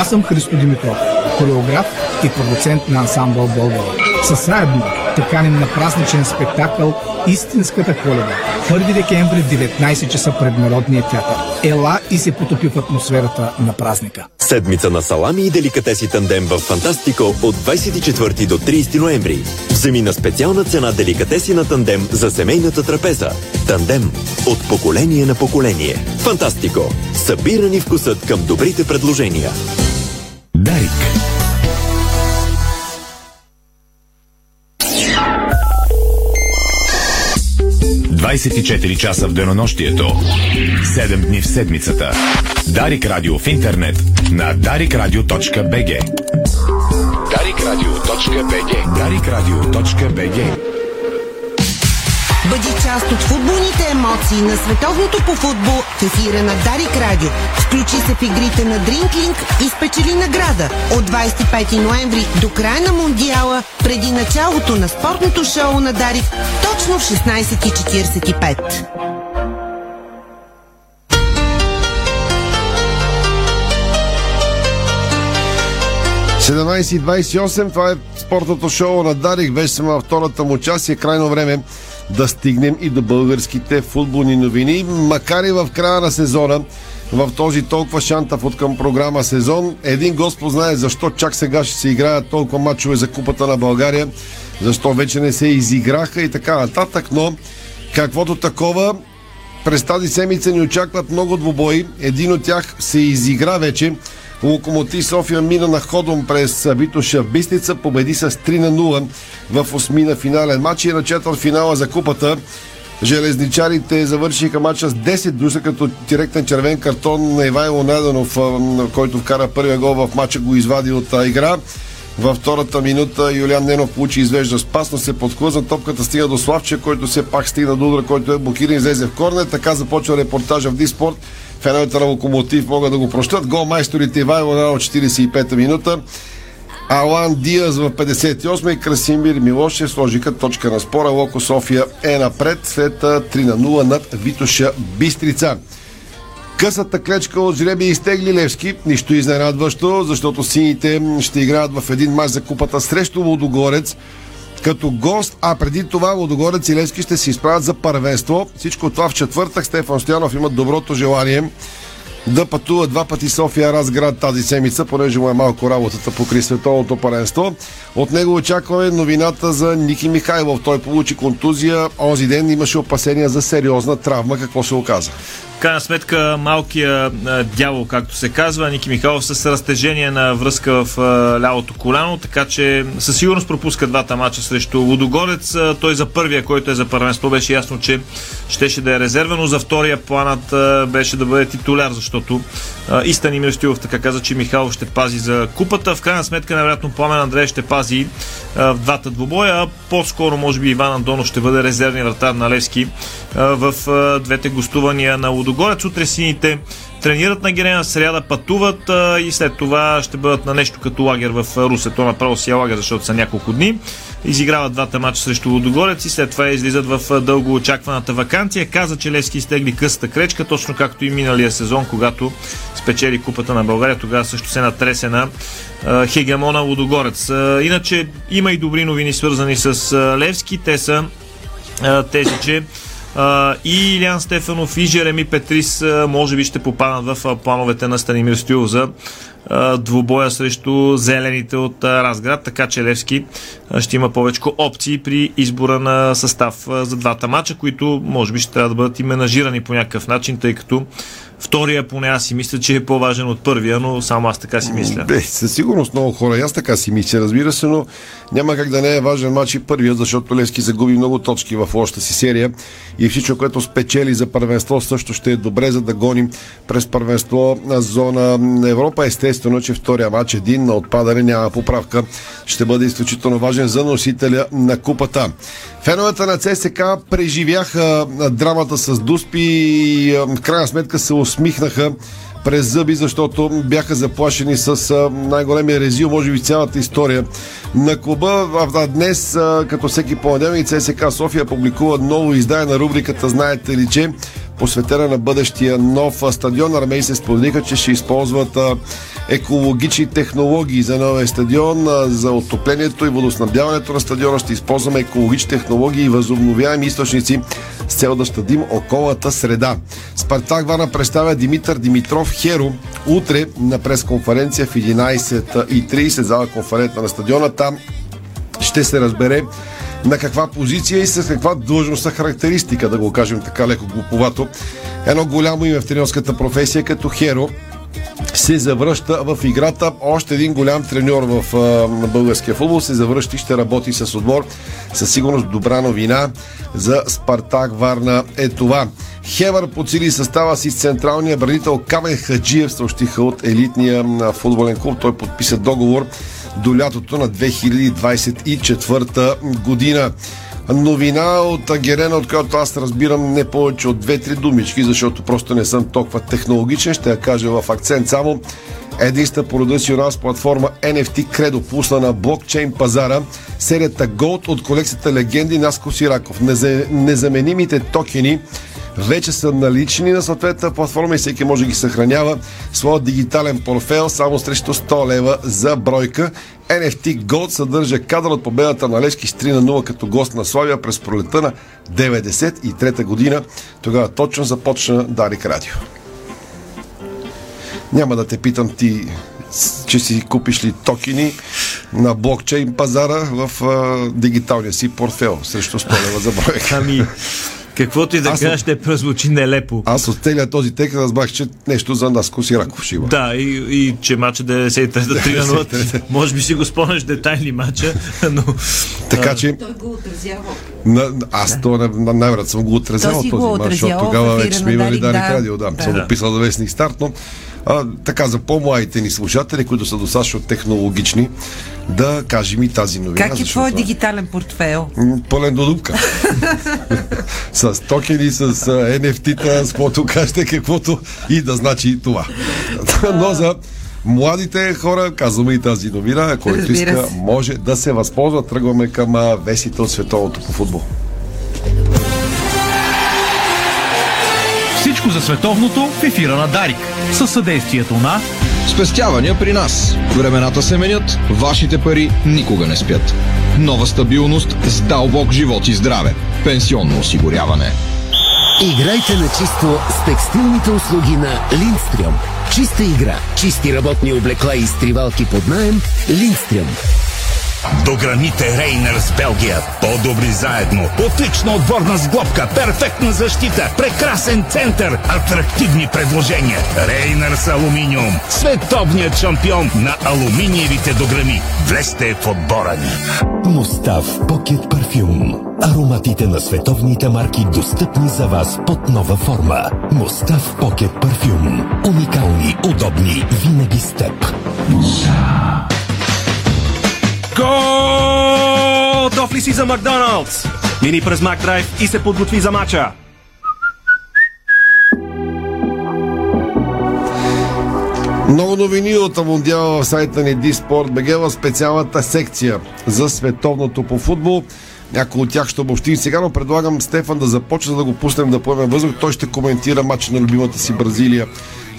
Аз съм Христо Димитров, хореограф и продуцент на ансамбъл България. С заедно те каним на празничен спектакъл Истинската коледа. 1 декември 19 часа пред Народния театър. Ела и се потопи в атмосферата на празника. Седмица на салами и деликатеси тандем в Фантастико от 24 до 30 ноември. Вземи на специална цена деликатеси на тандем за семейната трапеза. Тандем от поколение на поколение. Фантастико. Събирани вкусът към добрите предложения. Дарик. 24 часа в денонощието. 7 дни в седмицата. Дарик Радио в интернет на darikradio.bg Дарик Дарик Дарикраdio.bg част от футболните емоции на световното по футбол в ефира на Дарик Радио. Включи се в игрите на Дринклинг и спечели награда от 25 ноември до края на Мондиала, преди началото на спортното шоу на Дарик, точно в 16.45. 17.28, това е спортното шоу на Дарик. Съм във втората му част и е крайно време да стигнем и до българските футболни новини. Макар и в края на сезона, в този толкова шантав от към програма сезон, един Господ знае защо чак сега ще се играят толкова мачове за Купата на България, защо вече не се изиграха и така нататък, но каквото такова, през тази седмица ни очакват много двубои. Един от тях се изигра вече. Локомотив София мина на ходом през Витоша в Бистица, победи с 3 на 0 в осмина финален матч и на четвърт финала за купата. Железничарите завършиха матча с 10 душа, като директен червен картон на Ивайло Наданов, който вкара първия гол в матча, го извади от игра. Във втората минута Юлиан Ненов получи извежда спасно, се подхлъзна, топката стига до Славче, който все пак стигна до удара, който е блокиран и излезе в корнер. Така започва репортажа в Диспорт. Феновете на Локомотив могат да го прощат. Гол майсторите Ивайло на 45-та минута. Алан Диаз в 58 и Красимир Милошев сложиха точка на спора. Локо София е напред след 3 на 0 над Витоша Бистрица. Късата клечка от жреби изтегли Левски. Нищо изненадващо, защото сините ще играят в един мач за купата срещу Лудогорец като гост, а преди това Лодогорец и Левски ще се изправят за първенство. Всичко това в четвъртък Стефан Стоянов има доброто желание да пътува два пъти София Разград тази седмица, понеже му е малко работата покри световното паренство. От него очакваме новината за Ники Михайлов. Той получи контузия. Онзи ден имаше опасения за сериозна травма. Какво се оказа? Крайна сметка малкия дявол, както се казва, Ники Михайлов с разтежение на връзка в лявото коляно, така че със сигурност пропуска двата мача срещу Лудогорец. Той за първия, който е за първенство, беше ясно, че щеше да е резервен, но за втория планът беше да бъде титуляр, защото Истан Имир Стилов така каза, че Михайлов ще пази за купата. В крайна сметка, невероятно, Пламен Андрея ще пази в двата двубоя. По-скоро, може би, Иван Андонов ще бъде резервен вратар на Левски в двете гостувания на Лудогорец. Утре сините тренират на Герена, сряда пътуват а, и след това ще бъдат на нещо като лагер в Русе. То направо си е лагер, защото са няколко дни. Изиграват двата мача срещу Лудогорец и след това излизат в дълго очакваната вакансия. Каза, че Левски изтегли късата кречка, точно както и миналия сезон, когато спечели купата на България. Тогава също се натресе на а, хегемона Лудогорец. А, иначе има и добри новини свързани с а, Левски. Те са а, тези, че И Илян Стефанов и Жереми Петрис може би ще попаднат в плановете на Станимир Стюл за двубоя срещу зелените от Разград, така че Левски ще има повече опции при избора на състав за двата мача, които може би ще трябва да бъдат и менажирани по някакъв начин, тъй като Втория поне аз си мисля, че е по-важен от първия, но само аз така си мисля. Бе, със сигурност много хора. Аз така си мисля, разбира се, но няма как да не е важен матч и първия, защото Левски загуби много точки в лошата си серия и всичко, което спечели за първенство, също ще е добре, за да гоним през първенство на зона Европа. Естествено, че втория матч един на отпадане няма поправка. Ще бъде изключително важен за носителя на купата. Феновете на ЦСК преживяха драмата с Дуспи и в крайна сметка се усмихнаха през зъби, защото бяха заплашени с най-големия резил, може би цялата история на клуба. А днес, като всеки понеделник, ЦСК София публикува ново издание на рубриката Знаете ли, че посветена на бъдещия нов стадион. Армей се споделиха, че ще използват екологични технологии за новия стадион. За отоплението и водоснабдяването на стадиона ще използваме екологични технологии и възобновяеми източници с цел да щадим околната среда. Спартак Вана представя Димитър Димитров Херо утре на пресконференция в 11.30 зала конферентна на стадиона. Там ще се разбере на каква позиция и с каква длъжностна характеристика, да го кажем така леко глуповато. Едно голямо име в тренерската професия като Херо се завръща в играта. Още един голям треньор в а, българския футбол се завръща и ще работи с отбор. Със сигурност добра новина за Спартак Варна е това. Хевър подсили състава си с централния бранител Камен Хаджиев, съобщиха от елитния футболен клуб. Той подписа договор до лятото на 2024 година. Новина от Герена, от която аз разбирам не повече от две-три думички, защото просто не съм толкова технологичен. Ще я кажа в акцент само. Единства по рода си у нас платформа NFT Credo пусна на блокчейн пазара серията Gold от колекцията Легенди Наско Сираков. Неза- Незаменимите токени вече са налични на съответната платформа и всеки може да ги съхранява своя дигитален портфел само срещу 100 лева за бройка. NFT Gold съдържа кадър от победата на Лешки с 3 на 0 като гост на Славия през пролета на 93 година. Тогава точно започна Дарик Радио. Няма да те питам ти че си купиш ли токени на блокчейн пазара в а, дигиталния си портфел срещу 100 лева за бройка. Ами, каквото и да кажеш, ще прозвучи нелепо. Аз от целият този текст разбрах, че нещо за Наско Сираков ще има. Да, и, и че матча 93-та 3 на 0. Може би си го спомняш детайли матча, но... Така че Той го отразява. на, аз то на, на най-вероятно съм го си този го мач, защото тогава вече сме имали Дарик, Дарик да. Радио, да. Съм го писал за вестник старт, но а, така за по-младите ни слушатели, които са достатъчно технологични, да кажем и тази новина. Как е твой дигитален портфел? Пълен до дупка. с токени, с NFT-та, с каквото кажете, каквото и да значи и това. Но за младите хора, казваме и тази новина, който Разбира иска, се. може да се възползва. Тръгваме към вестите от световното по футбол. Всичко за световното в ефира на Дарик. Със съдействието на Спестявания при нас. Времената се менят, вашите пари никога не спят. Нова стабилност с дълбок живот и здраве. Пенсионно осигуряване. Играйте на чисто с текстилните услуги на Линдстрюм. Чиста игра, чисти работни облекла и изтривалки под найем. Линдстрюм. До граните Рейнерс Белгия. По-добри заедно. Отлична отборна сглобка. Перфектна защита. Прекрасен център. Атрактивни предложения. Рейнерс Алуминиум. Световният шампион на алуминиевите дограми. Влезте в отбора ни. Мустав Покет Парфюм. Ароматите на световните марки достъпни за вас под нова форма. Мустав Покет Парфюм. Уникални, удобни, винаги с теб. Готов ли си за Макдоналдс? Мини през Макдрайв и се подготви за матча. Много новини от Мондиала в сайта ни БГ в специалната секция за световното по футбол. Някои от тях ще обобщим сега, но предлагам Стефан да започне, за да го пуснем да поеме въздух. Той ще коментира матча на любимата си Бразилия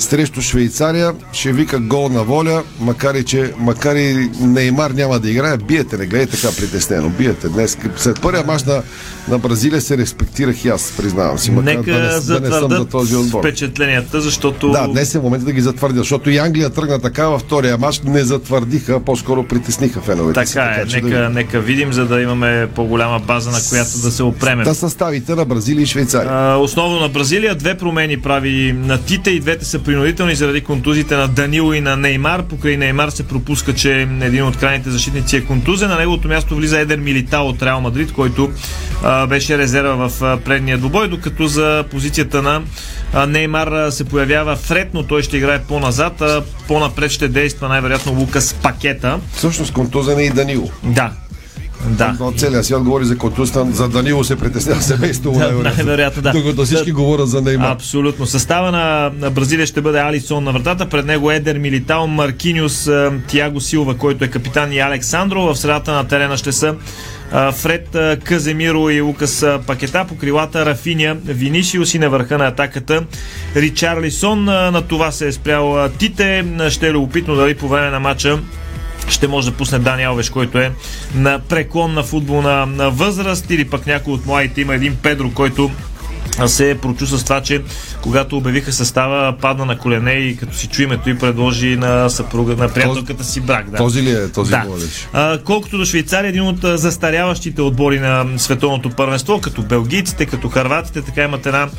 срещу Швейцария. Ще вика гол на воля, макар и, че, макар и Неймар няма да играе. Биете, не гледай така притеснено. Биете днес. След първия мач на, на Бразилия се респектирах и аз, признавам си. Макар Нека да не, да не съм за този отбор. впечатленията, защото... Да, днес е момента да ги затвърдя, защото и Англия тръгна така във втория мач, не затвърдиха, по-скоро притесниха феновете си. Така е, нека, да... нека видим, за да имаме по-голяма база, на която да се опремем. Та съставите на Бразилия и Швейцария. А, основно на Бразилия две промени прави на Тите и двете са принудителни заради контузите на Данило и на Неймар. Покрай Неймар се пропуска, че един от крайните защитници е контузен. На неговото място влиза Едер Милитао от Реал Мадрид, който а, беше резерва в а, предния двубой, докато за позицията на а, Неймар се появява Фред, но той ще играе по-назад, а по-напред ще действа най-вероятно Лукас Пакета. Всъщност контузен е и Данило. Да. Да. Но целият свят говори за контузия, за Данило се притеснява семейство. Да, най-вероятно, да. Докато всички говорят за Неймар. Абсолютно. Състава на, на Бразилия ще бъде Алисон на вратата. Пред него Едер Милитао, Маркиниус, Тиаго Силва, който е капитан и Александро. В средата на терена ще са Фред Каземиро и Лукас Пакета. По крилата Рафиня, Винишиус и на върха на атаката Ричарлисон. На това се е спрял Тите. Ще е любопитно дали по време на матча ще може да пусне Дани Алвеш, който е на футболна на възраст или пък някой от младите има един Педро, който се прочу с това, че когато обявиха състава, падна на колене и като си чу името и предложи на съпруга, на приятелката си брак. Да. Този ли е този да. А, колкото до Швейцария, един от застаряващите отбори на световното първенство, като белгийците, като харватите, така имат една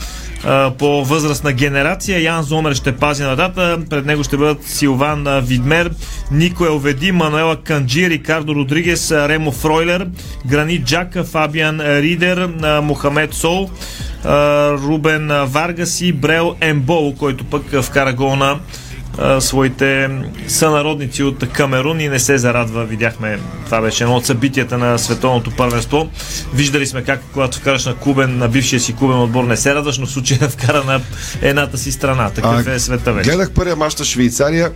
по-възрастна генерация. Ян Зомер ще пази на дата. Пред него ще бъдат Силван Видмер, Нико Елведи, Мануела Канджи, Рикардо Родригес, Ремо Фройлер, Гранит Джака, Фабиан Ридер, Мохамед Сол, Рубен Варгас и Брел Ембол, който пък вкара гол на своите сънародници от Камерун и не се зарадва. Видяхме, това беше едно от събитията на световното първенство. Виждали сме как, когато вкараш на клубен, на бившия си клубен отбор, не се радваш, но в случая вкара на едната си страна. Такъв А, е света вече. Гледах първия мач на Швейцария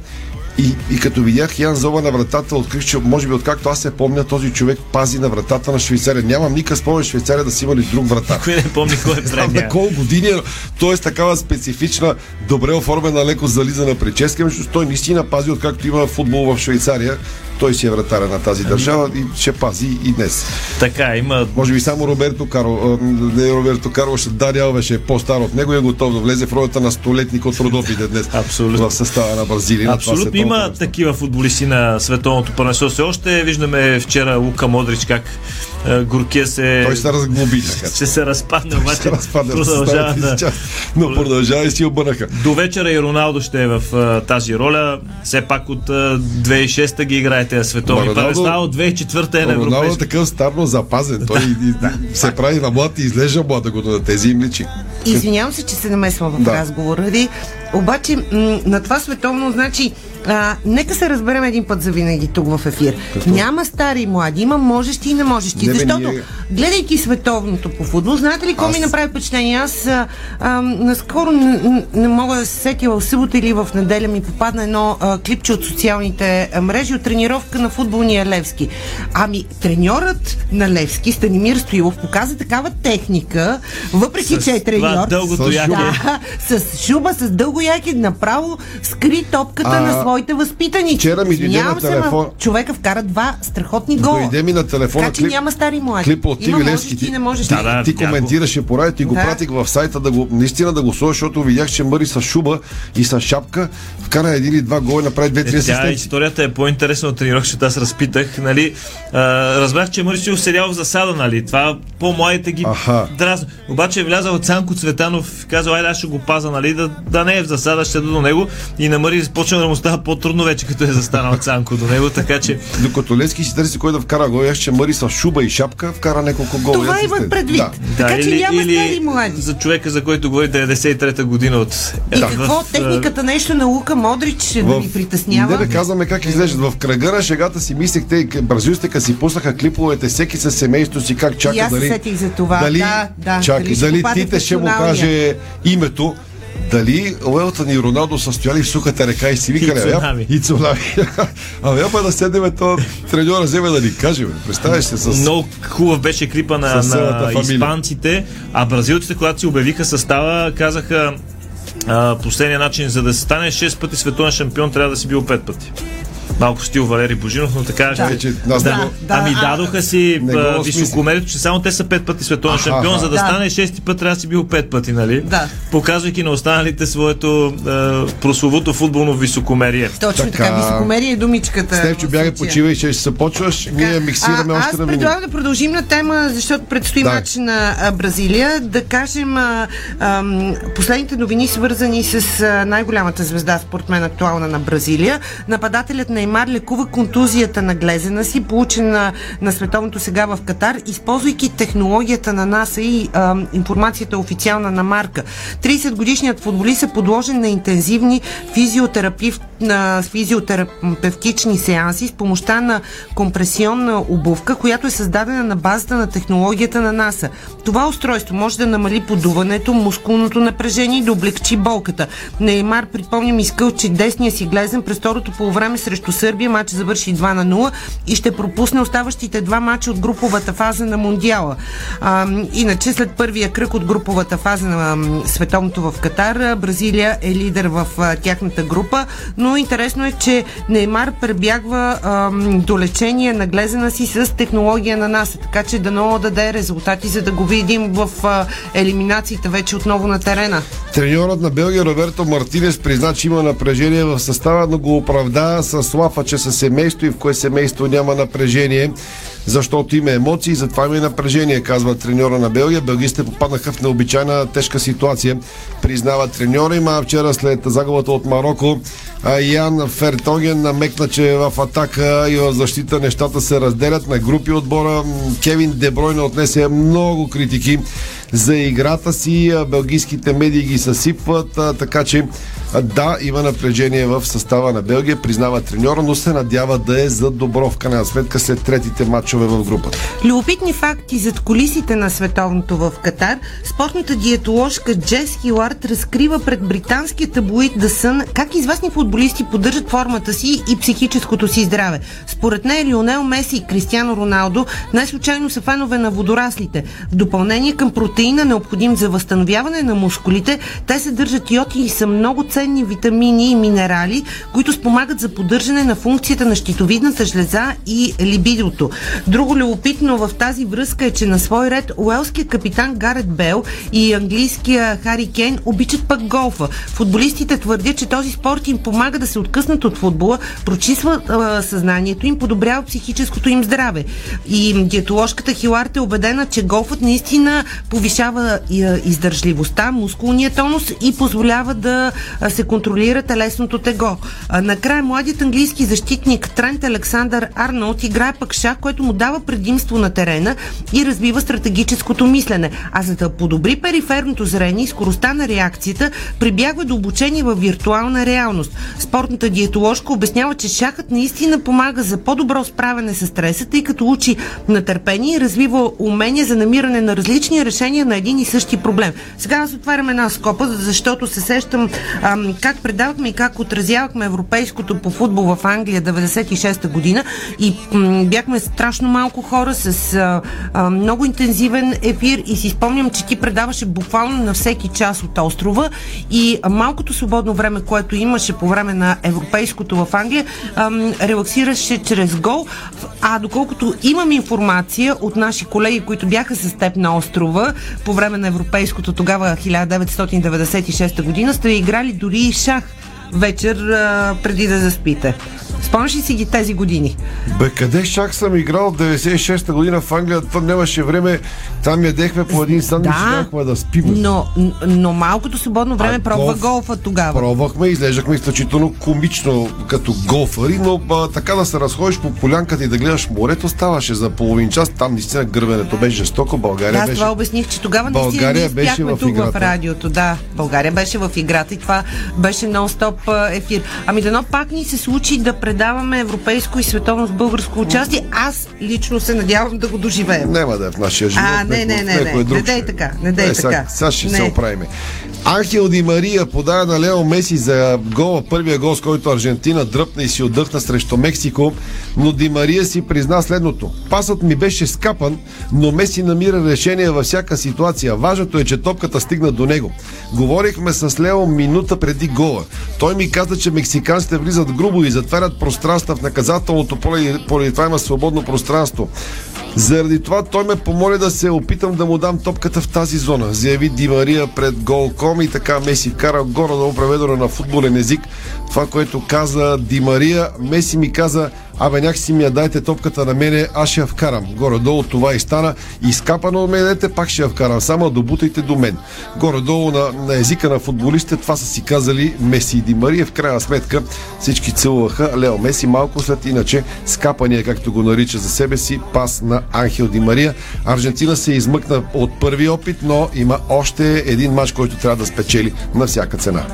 и, и като видях Ян Зоба на вратата, открих, че може би откакто аз се помня, този човек пази на вратата на Швейцария. Нямам никакъв спомен Швейцария да си имали друг врата. Кой не помни кой е Знам на колко години е, т.е. такава специфична, добре оформена, леко зализана прическа, между той наистина пази, откакто има футбол в Швейцария. Той си е вратаря на тази държава и ще пази и днес. Така, има... Може би само Роберто Карло, а, не Роберто Карло, ще Дари Алвеш е по-стар от него и е готов да влезе в ролята на столетник от Родопите днес. Абсолютно. В състава на Бразилия. Абсолютно световно има такива футболисти на световното първенство. Все още виждаме вчера Лука Модрич как е, горкия се... Той се разглоби. така. Ще се разпадне, обаче Ще разпадне продължава да... част. Но продължава и си обърнаха. До вечера и Роналдо ще е в а, тази роля. Все пак от а, 2006-та ги играете световни първенства, от 2004-та е на Роналдо е такъв старно запазен. Той и, и, се прави на млад и изглежда млад, докато на тези им личи. Извинявам се, че се намесвам в Да. разговора ви. Обаче м- на това световно, значи, а, нека се разберем един път за винаги тук в ефир. Какво? Няма стари и млади, има можещи и не можещи. Не, бе, защото, ние- гледайки световното по футбол, знаете ли какво Аз- ми направи впечатление? Аз а, а, наскоро не, не- не мога да се сетя в събота или в неделя ми попадна едно а, клипче от социалните а, мрежи от тренировка на футболния Левски. Ами, треньорът на Левски, Станимир Стоилов, показа такава техника, въпреки С че е това треньор. дългото С яке. Да, с шуба, с дълго яке, направо скри топката А, на своите възпитаници. вчера ми дойде на ма телефон- човека вкара два страхотни гола. Дойде ми на телефона така че клип- няма стари млади. Клипа от Тиви Левски. можещи и не можеш. ти, ти коментираше по радиото и го Да. пратих в сайта да го, наистина да го сложа, защото видях, че Мъри с шуба и с шапка вкара един или два гола и направи две-три Е, асистенции. историята е по-интересна от тренировка, защото аз разпитах. Нали, а, разбрах, че Мърсио седял в засада, нали? Това по-младите ги дразни. Обаче е влязал Цанко Цветанов и казал, айде аз ще го паза, нали? Да, да не е в засада, ще до него. И на Мари започна да му става по-трудно вече, като е застанал Цанко до него, така че Докато Левски си търси кой да вкара гол, аз че Мъри с шуба и шапка вкара няколко гола. Това имат предвид. Да. Така че няма стари и млади. за човека, за който говори 93-та година от... И Да. какво? В, Техниката нещо на Лука Модрич да ви притеснява? Не да казваме как изглеждат. В кръга на шегата си мислехте, бразилците, като си пуснаха клиповете, всеки със семейството си, как чака И аз се дали... сетих за това. Дали, Да, да. чакай, Дали дали, ще Тите в ще му каже името, дали Уелтън и Роналдо са стояли в сухата река и си викали, И «Ая, цунами». и цунами. Ами я па да седнем, то треньора вземе да ни каже, бе. представяш се с... Много хубав беше клипа на, на испанците, а бразилците, когато си обявиха състава, казаха а, последния начин, за да се стане 6 пъти световен шампион, трябва да си бил 5 пъти. Малко стил Валери Божинов, но така Да. Вече, аз да, го- да, ами а- дадоха си а, високомерието, че само те са 5 пъти световен шампион, аха. за да, Да. стане 6 път трябва да си бил 5 пъти, нали? Да. Показвайки на останалите своето а, прословото футболно високомерие. Точно така, Така. високомерие е думичката. Степчо в бягай, почивай, ще се почваш. Ние миксираме а, още аз на предлагам да продължим на тема, защото предстои Да. матч на а, Бразилия. Да кажем а, ам, последните новини, свързани с а, най-голямата звезда, според мен актуална на Бразилия. Нападателят Неймар лекува контузията на глезена си, получена на световното сега в Катар, използвайки технологията на НАСА и ам, информацията официална на Марка. 30 годишният футболист е подложен на интензивни физиотерапив, на физиотерапевтични сеанси с помощта на компресионна обувка, която е създадена на базата на технологията на НАСА. Това устройство може да намали подуването, мускулното напрежение и да облегчи болката. Неймар, припомням, изкълчи десния си глезен през второто полувреме срещу Сърбия. Матч завърши 2 на 0 и ще пропусне оставащите два матча от груповата фаза на Мондиала. А, иначе след първия кръг от груповата фаза на световното в Катар, Бразилия е лидер в а, тяхната група, но интересно е, че Неймар пребягва а, до лечение на глезена си с технология на НАСА, така че да много даде резултати, за да го видим в а, елиминациите вече отново на терена. Треньорът на Белгия Роберто Мартинес призна, че има напрежение в състава, но го оправда с лафа, че със семейство и в кое семейство няма напрежение, защото има емоции, затова има и напрежение, казва треньора на Белгия. Белгистите попаднаха в необичайна тежка ситуация, признава треньора. Има вчера след загубата от Марокко Ян Фертоген намекна, че в атака и в защита нещата се разделят на групи отбора. Кевин Дебройна отнесе много критики за играта си. Белгийските медии ги съсипват, така че да, има напрежение в състава на Белгия, признава треньора, но се надява да е за добро в крайна сметка след третите матчове в групата. Любопитни факти зад колисите на световното в Катар. Спортната диетоложка Джес Хилард разкрива пред британския таблоид The Sun как известни футболисти поддържат формата си и психическото си здраве. Според нея Лионел Меси и Кристиано Роналдо най-случайно са фенове на водораслите. В допълнение към протеина, необходим за възстановяване на мускулите, те съдържат йод и са много ценни витамини и минерали, които спомагат за поддържане на функцията на щитовидната жлеза и либидото. Друго любопитно в тази връзка е, че на свой ред уелският капитан Гарет Бел и английския Хари Кейн обичат пък голфа. Футболистите твърдят, че този спорт им помага да се откъснат от футбола, прочисва а, съзнанието им, подобрява психическото им здраве. И диетоложката Хиларт е убедена, че голфът наистина повишава издържливостта, мускулния тонус и позволява да се контролира телесното тегло. Накрая младият английски защитник Трент Александър Арнолд играе пък шах, което му дава предимство на терена и развива стратегическото мислене. А за да подобри периферното зрение и скоростта на реакцията, прибягва до обучение в виртуална реалност. Спортната диетоложка обяснява, че шахът наистина помага за по-добро справяне с стреса, тъй като учи на търпение и развива умения за намиране на различни решения на един и същи проблем. Сега аз отварям една скопа, защото се сещам ам, как предавахме и как отразявахме европейското по футбол в Англия 96-та година и м- бяхме страшно малко хора с а, а, много интензивен ефир и си спомням, че ти предаваше буквално на всеки час от острова и а, малкото свободно време, което имаше по време на европейското в Англия, ам, релаксираше чрез гол. А доколкото имам информация от наши колеги, които бяха с теб на острова по време на европейското тогава 1996 година, сте играли дори и шах вечер а, преди да заспите. Спомняш ли си ги тези години? Бе, къде шак съм играл в 96-та година в Англия? То нямаше време. Там ядехме по един сандвич и Да, нямахме да спим. Но, но малкото свободно време А пробва голф? голфа тогава. Пробвахме, изглеждахме изключително комично като голфари, но а, така да се разходиш по полянката и да гледаш морето ставаше за половин час. Там наистина гървенето беше жестоко. България Да, беше... това обясних, че тогава наистина България ние беше в тук в играта. радиото. Да, България беше в играта и това беше нон-стоп а, ефир. Ами дано пак ни се случи да предаваме европейско и световно с българско участие. Аз лично се надявам да го доживеем. Няма да е в нашия живот. А, не, не, не, не. Не дей ще е. така, не дей Е, сега- така. Сега ще Не. Анхел Ди Мария подава на Лео Меси за гола, първия гол, с който Аржентина дръпна и си отдъхна срещу Мексико, но Ди Мария си призна следното. Пасът ми беше скапан, но Меси намира решение във всяка ситуация. Важното е, че топката стигна до него. Говорихме с Лео минута преди гола. Той ми каза, че мексиканците влизат грубо и затварят пространства в наказателното поле поради това има свободно пространство. Заради това той ме помоли да се опитам да му дам топката в тази зона, заяви Ди Мария пред Голком и така Меси вкара горе-долу преведено на футболен език. Това, което каза Ди Мария, Меси ми каза, абе някакси ми я дайте топката на мене, аз ще я вкарам. Горе-долу това и стана. Изкапано от мен, дете, пак ще я вкарам. Само добутайте до мен. Горе-долу на, на езика на футболистите това са си казали Меси и Ди Мария. В крайна сметка всички целуваха Лео Меси малко след иначе скапания, както го нарича за себе си, пас на Анхел Ди Мария. Аржентина се измъкна от първи опит, но има още един матч, който трябва да спечели на всяка цена.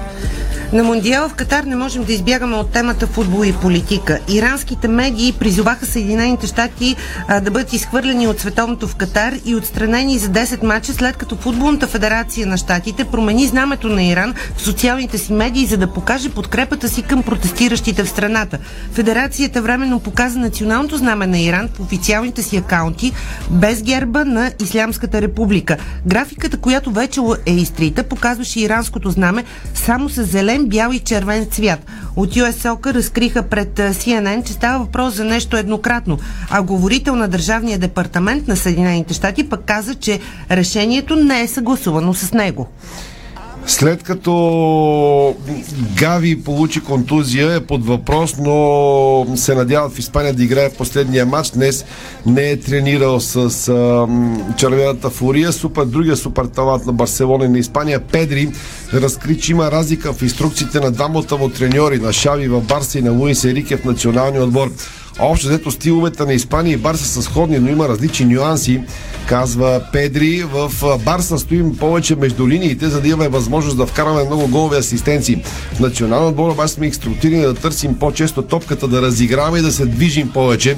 На Мондиала в Катар не можем да избягаме от темата футбол и политика. Иранските медии призоваха Съединените щати а, да бъдат изхвърлени от световното в Катар и отстранени за 10 мача, след като Футболната федерация на щатите промени знамето на Иран в социалните си медии, за да покаже подкрепата си към протестиращите в страната. Федерацията временно показа националното знаме на Иран в официалните си акаунти без герба на Ислямската република. Графиката, която вече е изтрита, показваше иранското знаме само с зелен, бял и червен цвят. От US разкриха пред CNN, че става въпрос за нещо еднократно, а говорител на Държавния департамент на Съединените щати пък каза, че решението не е съгласувано с него. След като Гави получи контузия, е под въпрос, но се надяват в Испания да играе в последния матч. Днес не е тренирал с а, червената фурия. Супер, другия супер талант на Барселона и на Испания, Педри, разкри, че има разлика в инструкциите на двамата му треньори, на Шави в Барса и на Луис Ерике в националния отбор. Общо взето стиловете на Испания и Барса са сходни, но има различни нюанси, казва Педри. В Барса стоим повече между линиите, за да имаме възможност да вкараме много голови асистенции. В националния отбор обаче сме екструтирани да търсим по-често топката, да разиграваме и да се движим повече.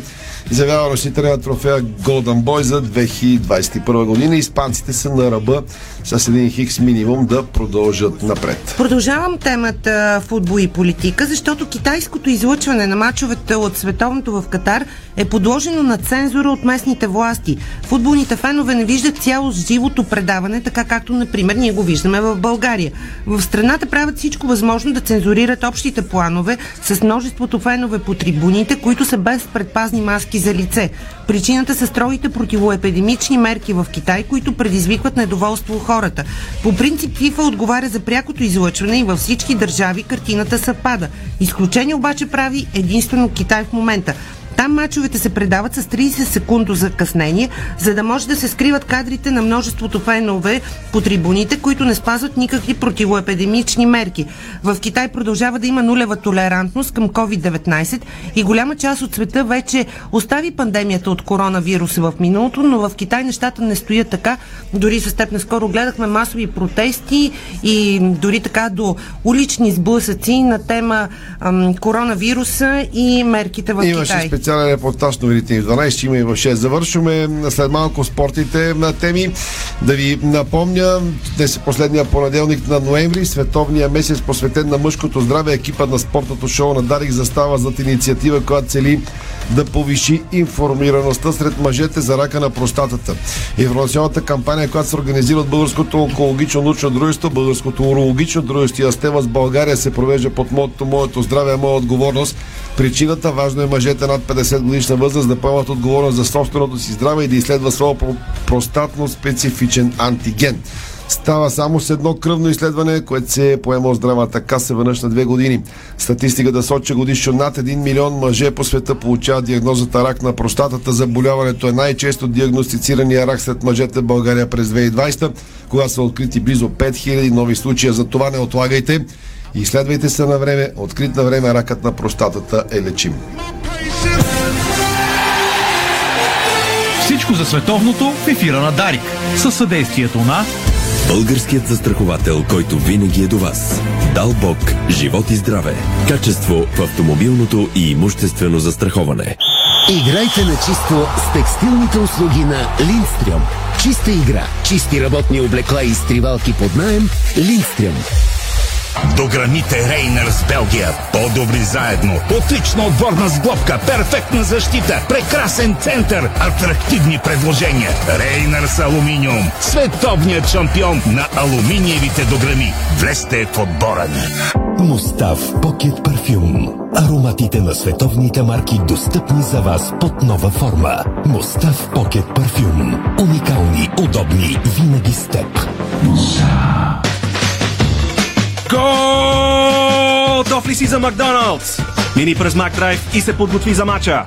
Изявява носителя на трофея Golden Boy за 2021 година. Испанците са на ръба с един хикс минимум да продължат напред. Продължавам темата футбол и политика, защото китайското излъчване на мачовете от световното в Катар е подложено на цензура от местните власти. Футболните фенове не виждат цяло живото предаване, така както, например, ние го виждаме в България. В страната правят всичко възможно да цензурират общите планове с множеството фенове по трибуните, които са без предпазни маски за лице. Причината са строгите противоепидемични мерки в Китай, които предизвикват недоволство у хората. По принцип ФИФА отговаря за прякото излъчване и във всички държави картината съвпада. Изключение обаче прави единствено Китай в момента. Там мачовете се предават с 30 секундо закъснение, за да може да се скриват кадрите на множеството фенове по трибуните, които не спазват никакви противоепидемични мерки. В Китай продължава да има нулева толерантност към COVID-19 и голяма част от света вече остави пандемията от коронавируса в миналото, но в Китай нещата не стоят така. Дори с теб наскоро гледахме масови протести и дори така до улични сблъсъци на тема ам, коронавируса и мерките в Имаше Китай специален репортаж новините ни в 12, има и в 6. Завършваме след малко спортите на теми. Да ви напомня, днес е последния понеделник на ноември, световния месец посветен на мъжкото здраве. Екипът на спортното шоу на Дарик застава зад инициатива, която цели да повиши информираността сред мъжете за рака на простатата. Информационната кампания, която се организира от Българското онкологично научно дружество, Българското урологично дружество и Астева с България се провежда под мотото Моето здраве е моя отговорност. Причината важно е мъжете над 50 годишна възраст да поемат отговорност за собственото си здраве и да изследва своя простатно специфичен антиген. Става само с едно кръвно изследване, което се поема от здравата каса веднъж на две години. Статистиката да сочи годишно над 1 милион мъже по света получават диагнозата рак на простатата. Заболяването е най-често диагностицирания рак сред мъжете в България през 2020, когато са открити близо 5000 нови случая. За това не отлагайте. Изследвайте се на време. Открит на време ракът на простатата е лечим. Всичко за световното в ефира на Дарик. Със съдействието на Българският застраховател, който винаги е до вас. Дал Бог, живот и здраве. Качество в автомобилното и имуществено застраховане. Играйте на чисто с текстилните услуги на Линстрем. Чиста игра, чисти работни облекла и изтривалки под найем Линстрем. До граните Рейнерс Белгия. По-добри заедно. Отлична отборна сглобка. Перфектна защита. Прекрасен център. Атрактивни предложения. Рейнерс Алуминиум. Световният шампион на алуминиевите дограми. Влезте в отбора ни. Мустав Покет Парфюм. Ароматите на световните марки достъпни за вас под нова форма. Мустав Покет Парфюм. Уникални, удобни, винаги с теб. Готов ли си за Макдоналдс? Мини през Макдрайв и се подготви за мача.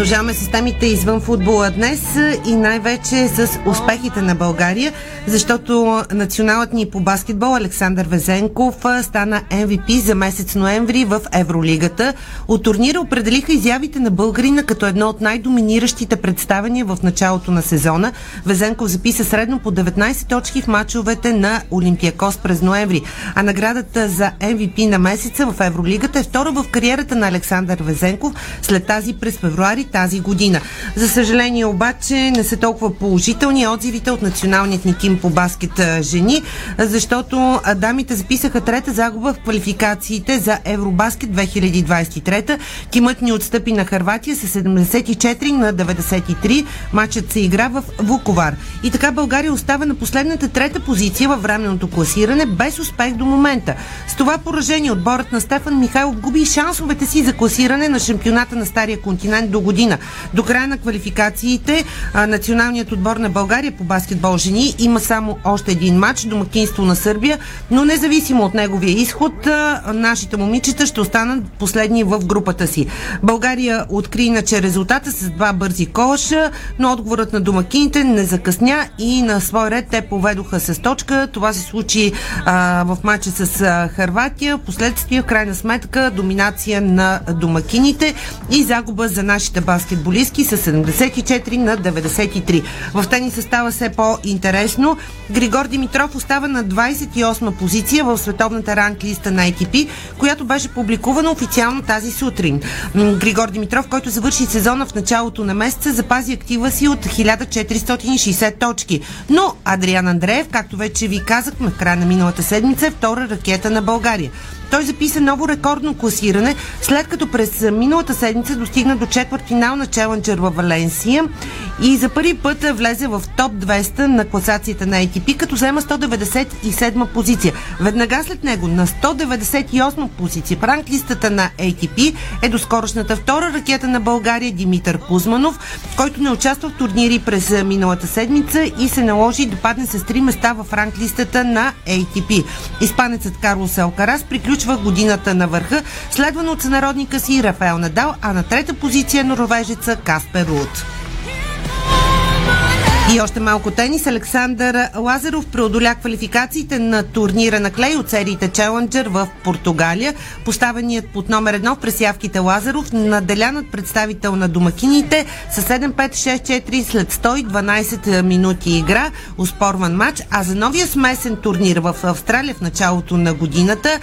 Продължаваме с темите извън футбола днес и най-вече с успехите на България, защото националът ни по баскетбол Александър Везенков стана MVP за месец ноември в Евролигата. От турнира определиха изявите на българина като едно от най-доминиращите представения в началото на сезона. Везенков записа средно по 19 точки в мачовете на Олимпиакос през ноември, а наградата за MVP на месеца в Евролигата е втора в кариерата на Александър Везенков след тази през февруари тази година. За съжаление обаче не са толкова положителни отзивите от националният ни тим по баскет жени, защото дамите записаха трета загуба в квалификациите за Евробаскет 2023. Тимът ни отстъпи на Харватия с 74 на 93. Матчът се игра в Вуковар. И така България остава на последната трета позиция във временното класиране без успех до момента. С това поражение отборът на Стефан Михайлов губи шансовете си за класиране на шампионата на Стария континент до година. До края на квалификациите националният отбор на България по баскетбол жени има само още един матч, домакинство на Сърбия, но независимо от неговия изход, нашите момичета ще останат последни в групата си. България откри иначе резултата с два бързи колаша, но отговорът на домакините не закъсня и на свой ред те поведоха с точка. Това се случи а, в матча с а, Харватия. Последствие, в крайна сметка, доминация на домакините и загуба за нашите баскетболистки с 74 на 93. В тениса става все по-интересно. Григор Димитров остава на 28 позиция в световната ранглиста на ATP, която беше публикувана официално тази сутрин. Григор Димитров, който завърши сезона в началото на месеца, запази актива си от 1460 точки. Но Адриан Андреев, както вече ви казахме в края на миналата седмица, е втора ракета на България. Той записа ново рекордно класиране, след като през миналата седмица достигна до четвърт финал на Челенджер във Валенсия и за първи път влезе в топ 200 на класацията на ATP, като взема 197 позиция. Веднага след него на 198 позиция в ранглистата на ATP е доскорошната втора ракета на България Димитър Кузманов, който не участва в турнири през миналата седмица и се наложи да падне с три места в ранглистата на ATP. Испанецът Карлос приключи приключва годината на върха, следван от сънародника си Рафаел Надал, а на трета позиция норвежеца Каспер Руд. И още малко тенис. Александър Лазаров преодоля квалификациите на турнира на клей от сериите Челенджер в Португалия. Поставеният под номер едно в пресявките Лазаров наделя над представител на домакините с 7-5-6-4 след 112 минути игра. Успорван матч. А за новия смесен турнир в Австралия в началото на годината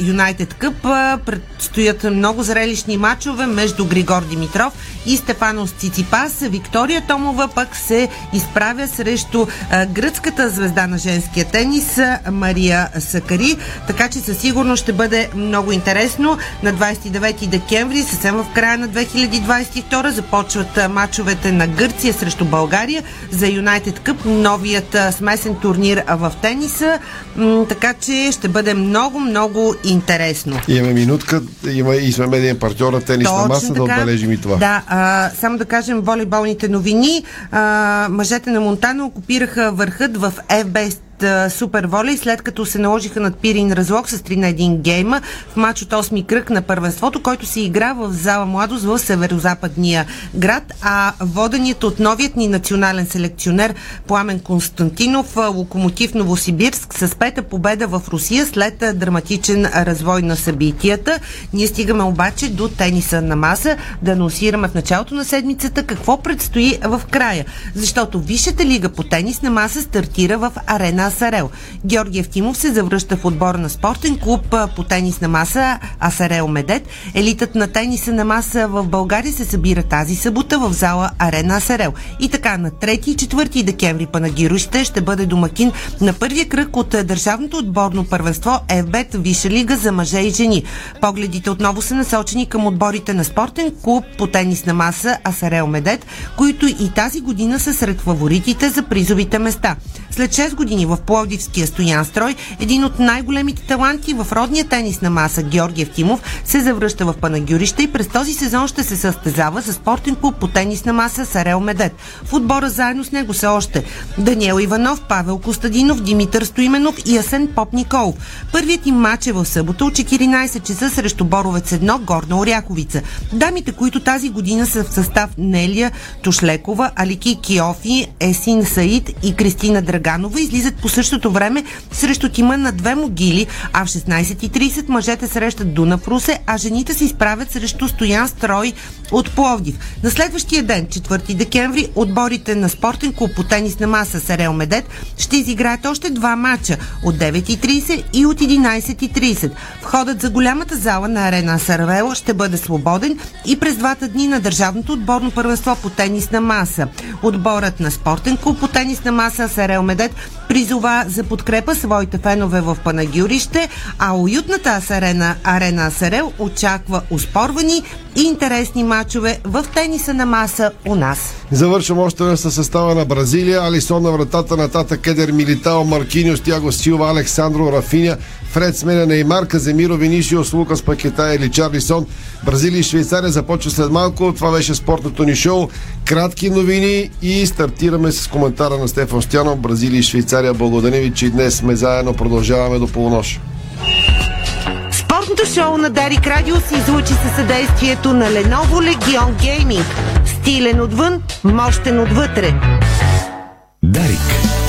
Юнайтед Къп предстоят много зрелищни матчове между Григор Димитров и Стефанос Циципас. Виктория Томова пък се изправя срещу а, гръцката звезда на женския тенис Мария Сакари, така че със сигурност ще бъде много интересно. На 29 декември, съвсем в края на 2022, започват матчовете на Гърция срещу България за Юнайтед Къп, новият смесен турнир в тениса, така че ще бъде много, много интересно. Имаме минутка, има и сме медиен партньор на тенисна маса така. да отбележим и това. Да, а, само да кажем волейболните новини. А, мъжете на Монтана окупираха върхът в FB Супер Волей, след като се наложиха над Пирин Разлог с 3 на 1 гейма в матч от 8 кръг на първенството, който се игра в зала Младост в северо-западния град, а воденият от новият ни национален селекционер Пламен Константинов Локомотив Новосибирск с пета победа в Русия след драматичен развой на събитията. Ние стигаме обаче до тениса на маса да анонсираме в началото на седмицата какво предстои в края. Защото Висшата лига по тенис на маса стартира в арена Асарел. Георги Евтимов се завръща в отбора на спортен клуб по тенис на маса Асарел Медет. Елитът на тениса на маса в България се събира тази събота в зала Арена Асарел. И така на 3 и 4 декември Панагирощите ще бъде домакин на първия кръг от Държавното отборно първенство ЕВБЕТ Виша лига за мъже и жени. Погледите отново са насочени към отборите на спортен клуб по тенис на маса Асарел Медет, които и тази година са сред фаворитите за призовите места. След 6 години в Пловдивския стоян строй, един от най-големите таланти в родния тенис на маса Георгиев Тимов се завръща в Панагюрище и през този сезон ще се състезава за спортен клуб по тенис на маса Сарел Медет. В отбора заедно с него са още Даниел Иванов, Павел Костадинов, Димитър Стоименов и Асен Поп Николов. Първият им матч е в събота от 14 часа срещу Боровец 1 Горна Оряховица. Дамите, които тази година са в състав Нелия Тушлекова, Алики Киофи, Есин Саид и Кристина Драганова, излизат по същото време срещу тима на две могили, а в 16.30 мъжете срещат Дунав Русе, а жените се изправят срещу Стоян Строй от Пловдив. На следващия ден, 4 декември, отборите на спортен клуб по тенис на маса Сарел Медет ще изиграят още два матча от 9.30 и от 11.30. Входът за голямата зала на арена Саравела ще бъде свободен и през двата дни на Държавното отборно първенство по тенис на маса. Отборът на спортен клуб по тенис на маса Сарел Медет призова за подкрепа своите фенове в Панагюрище, а уютната арена, арена Сарел очаква успорвани и интересни матчове в тениса на маса у нас. Завършвам още с състава на Бразилия. Алисон на вратата на Тата Кедер Милитао, Маркиниос, Тяго Силва, Александро Рафиня, Фред сменя Неймар, Каземиро, Винишиос, Лукас Пакета или Чарлисон. Бразилия и Швейцария започва след малко. Това беше спортното ни шоу. Кратки новини и стартираме с коментара на Стефан Стянов. Бразилия и Швейцария. Благодаря ви, че днес сме заедно. Продължаваме до полунощ. Спортното шоу на Дарик Радио се излучи със съдействието на Lenovo Legion Gaming. Стилен отвън, мощен отвътре. Дарик.